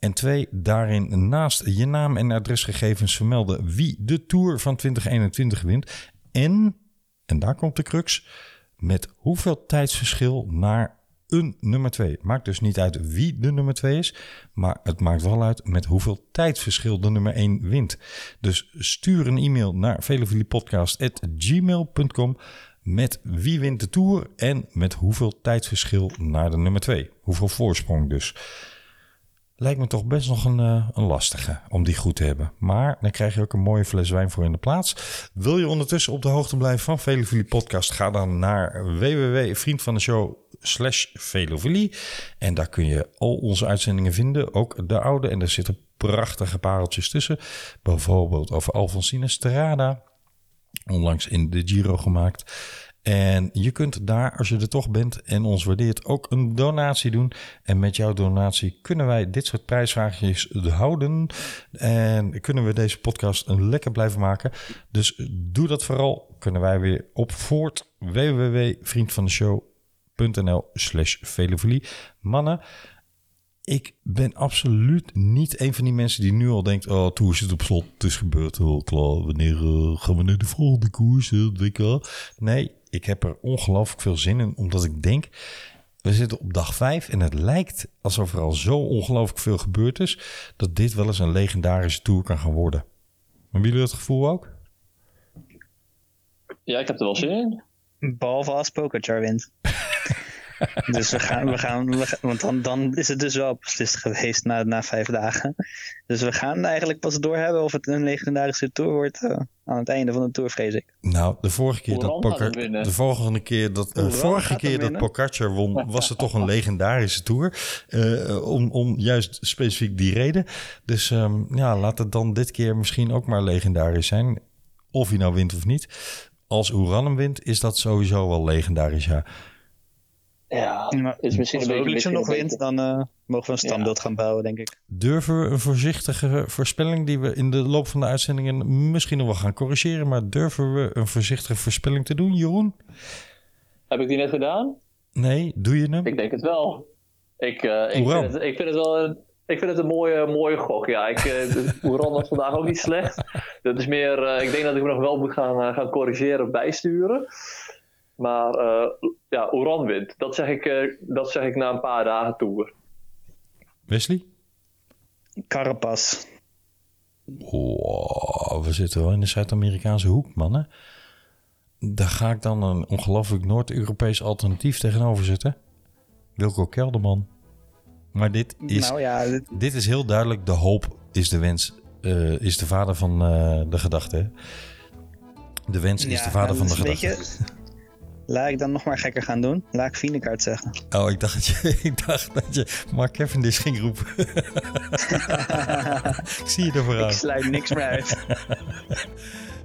En twee, daarin naast je naam en adresgegevens vermelden wie de Tour van 2021 wint. En, en daar komt de crux, met hoeveel tijdsverschil naar een nummer 2. Maakt dus niet uit wie de nummer 2 is, maar het maakt wel uit met hoeveel tijdsverschil de nummer 1 wint. Dus stuur een e-mail naar velevoliepodcast.gmail.com met wie wint de Tour en met hoeveel tijdsverschil naar de nummer 2. Hoeveel voorsprong dus. Lijkt me toch best nog een, eh, een lastige om die goed te hebben. Maar dan krijg je ook een mooie fles wijn voor in de plaats. Wil je ondertussen op de hoogte blijven van Velofilie Podcast? Ga dan naar www.vriendvandeshow slash Velofilie. En daar kun je al onze uitzendingen vinden. Ook de oude. En daar zitten prachtige pareltjes tussen. Bijvoorbeeld over Alfonsine Strada. Onlangs in de Giro gemaakt. En je kunt daar, als je er toch bent en ons waardeert, ook een donatie doen. En met jouw donatie kunnen wij dit soort prijsvraagjes houden. En kunnen we deze podcast een lekker blijven maken. Dus doe dat vooral. Kunnen wij weer op voort. www.vriendvandeshow.nl slash velofilie. Mannen, ik ben absoluut niet een van die mensen die nu al denkt... oh, Tour zit op slot, het is gebeurd, heel klaar. Wanneer eh, gaan we naar de volgende koers, het WK? Nee, ik heb er ongelooflijk veel zin in, omdat ik denk... we zitten op dag vijf en het lijkt alsof er al zo ongelooflijk veel gebeurd is... dat dit wel eens een legendarische Tour kan gaan worden. Hebben jullie dat gevoel ook? Ja, ik heb er wel zin in. Behalve als Pokerchar wint. dus we gaan, we gaan, we gaan- want dan, dan is het dus wel beslist geweest na, na vijf dagen. Dus we gaan eigenlijk pas doorhebben of het een legendarische tour wordt eh, aan het einde van de tour, vrees ik. Nou, de vorige keer dat Oeran winnen. de volgende keer dat, eh, vorige keer dat. Pogacar won, was het toch een legendarische tour. Eh, om, om juist specifiek die reden. Dus ehm, ja, laat het dan dit keer misschien ook maar legendarisch zijn. Of hij nou wint of niet. Als Oeran hem wint, is dat sowieso wel legendarisch, ja. Ja, Maar is misschien als. Roglic nog wint, dan eh, mogen we een standbeeld gaan bouwen, denk ik. Durven we een voorzichtige voorspelling die we in de loop van de uitzendingen misschien nog wel gaan corrigeren. Maar durven we een voorzichtige voorspelling te doen, Jeroen? Heb ik die net gedaan? Nee, doe je hem? Ik denk het wel. Ik, eh, ik, vind, het, ik vind het wel een, ik vind het een mooie, mooie gok. Ja, ik, eh, de- Oeran was vandaag ook niet slecht. Dat is meer, ik denk dat ik me nog wel moet gaan, gaan corrigeren, bijsturen. Maar eh, ja, wint. Dat zeg, ik, eh, dat zeg ik na een paar dagen toe. Wesley? Carapaz. Oh, we zitten wel in de Zuid-Amerikaanse hoek, mannen. Daar ga ik dan een ongelooflijk Noord-Europees alternatief tegenover zetten. Wilco Kelderman. Maar dit is, Nou ja, dit- dit is heel duidelijk. De hoop is de wens, eh, is de vader van eh, de gedachte. De wens is ja, de vader van de weet gedachte. Laat ik dan nog maar gekker gaan doen. Laat ik zeggen. Oh, ik dacht, dat je, ik dacht dat je Mark Cavendish ging roepen. ik zie je er Ik vooruit. sluit niks meer uit.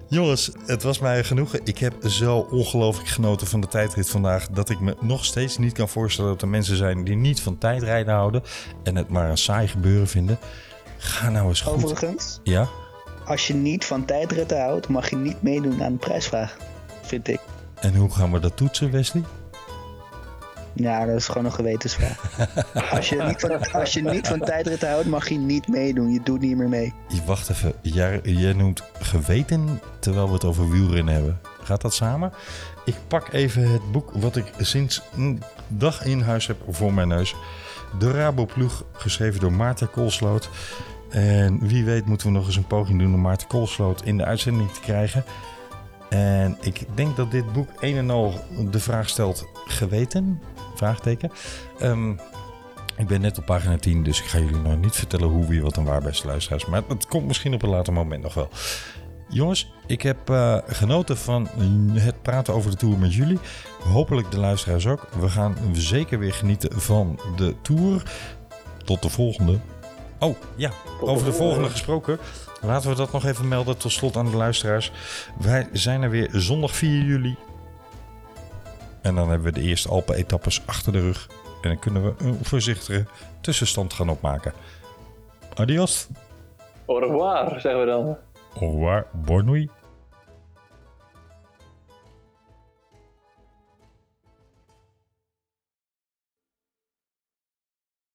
Jongens, het was mij genoegen. Ik heb zo ongelooflijk genoten van de tijdrit vandaag... dat ik me nog steeds niet kan voorstellen dat er mensen zijn... die niet van tijdrijden houden... en het maar een saai gebeuren vinden. Ga nou eens goed... Overigens, Ja? als je niet van tijdritten houdt, mag je niet meedoen aan de prijsvraag. Vind ik. En hoe gaan we dat toetsen, Wesley? Ja, dat is gewoon een gewetensvraag. Als je niet van, als je niet van tijdritten houdt, mag je niet meedoen. Je doet niet meer mee. Je- Wacht even, jij, jij noemt geweten terwijl we het over wielrennen hebben. Gaat dat samen? Ik pak even het boek wat ik sinds een dag in huis heb voor mijn neus. De Rabo-ploeg, geschreven door Maarten Koolsloot. En wie weet moeten we nog eens een poging doen om Maarten Koolsloot in de uitzending te krijgen. En ik denk dat dit boek een en al de vraag stelt geweten? Vraagteken. Ehm, ik ben net op pagina 10, dus ik ga jullie nog niet vertellen hoe, wie, wat en waar, beste luisteraars. Maar het komt misschien op een later moment nog wel. Jongens, ik heb eh, genoten van het praten over de Tour met jullie. Hopelijk de luisteraars ook. We gaan zeker weer genieten van de Tour. Tot de volgende. Oh, ja, over de volgende gesproken. Laten we dat nog even melden tot slot aan de luisteraars. Wij zijn er weer zondag 4 juli. En dan hebben we de eerste Alpen-etappes achter de rug. En dan kunnen we een voorzichtige tussenstand gaan opmaken. Adios. Au revoir, zeggen we dan. Au revoir. Bonne nuit.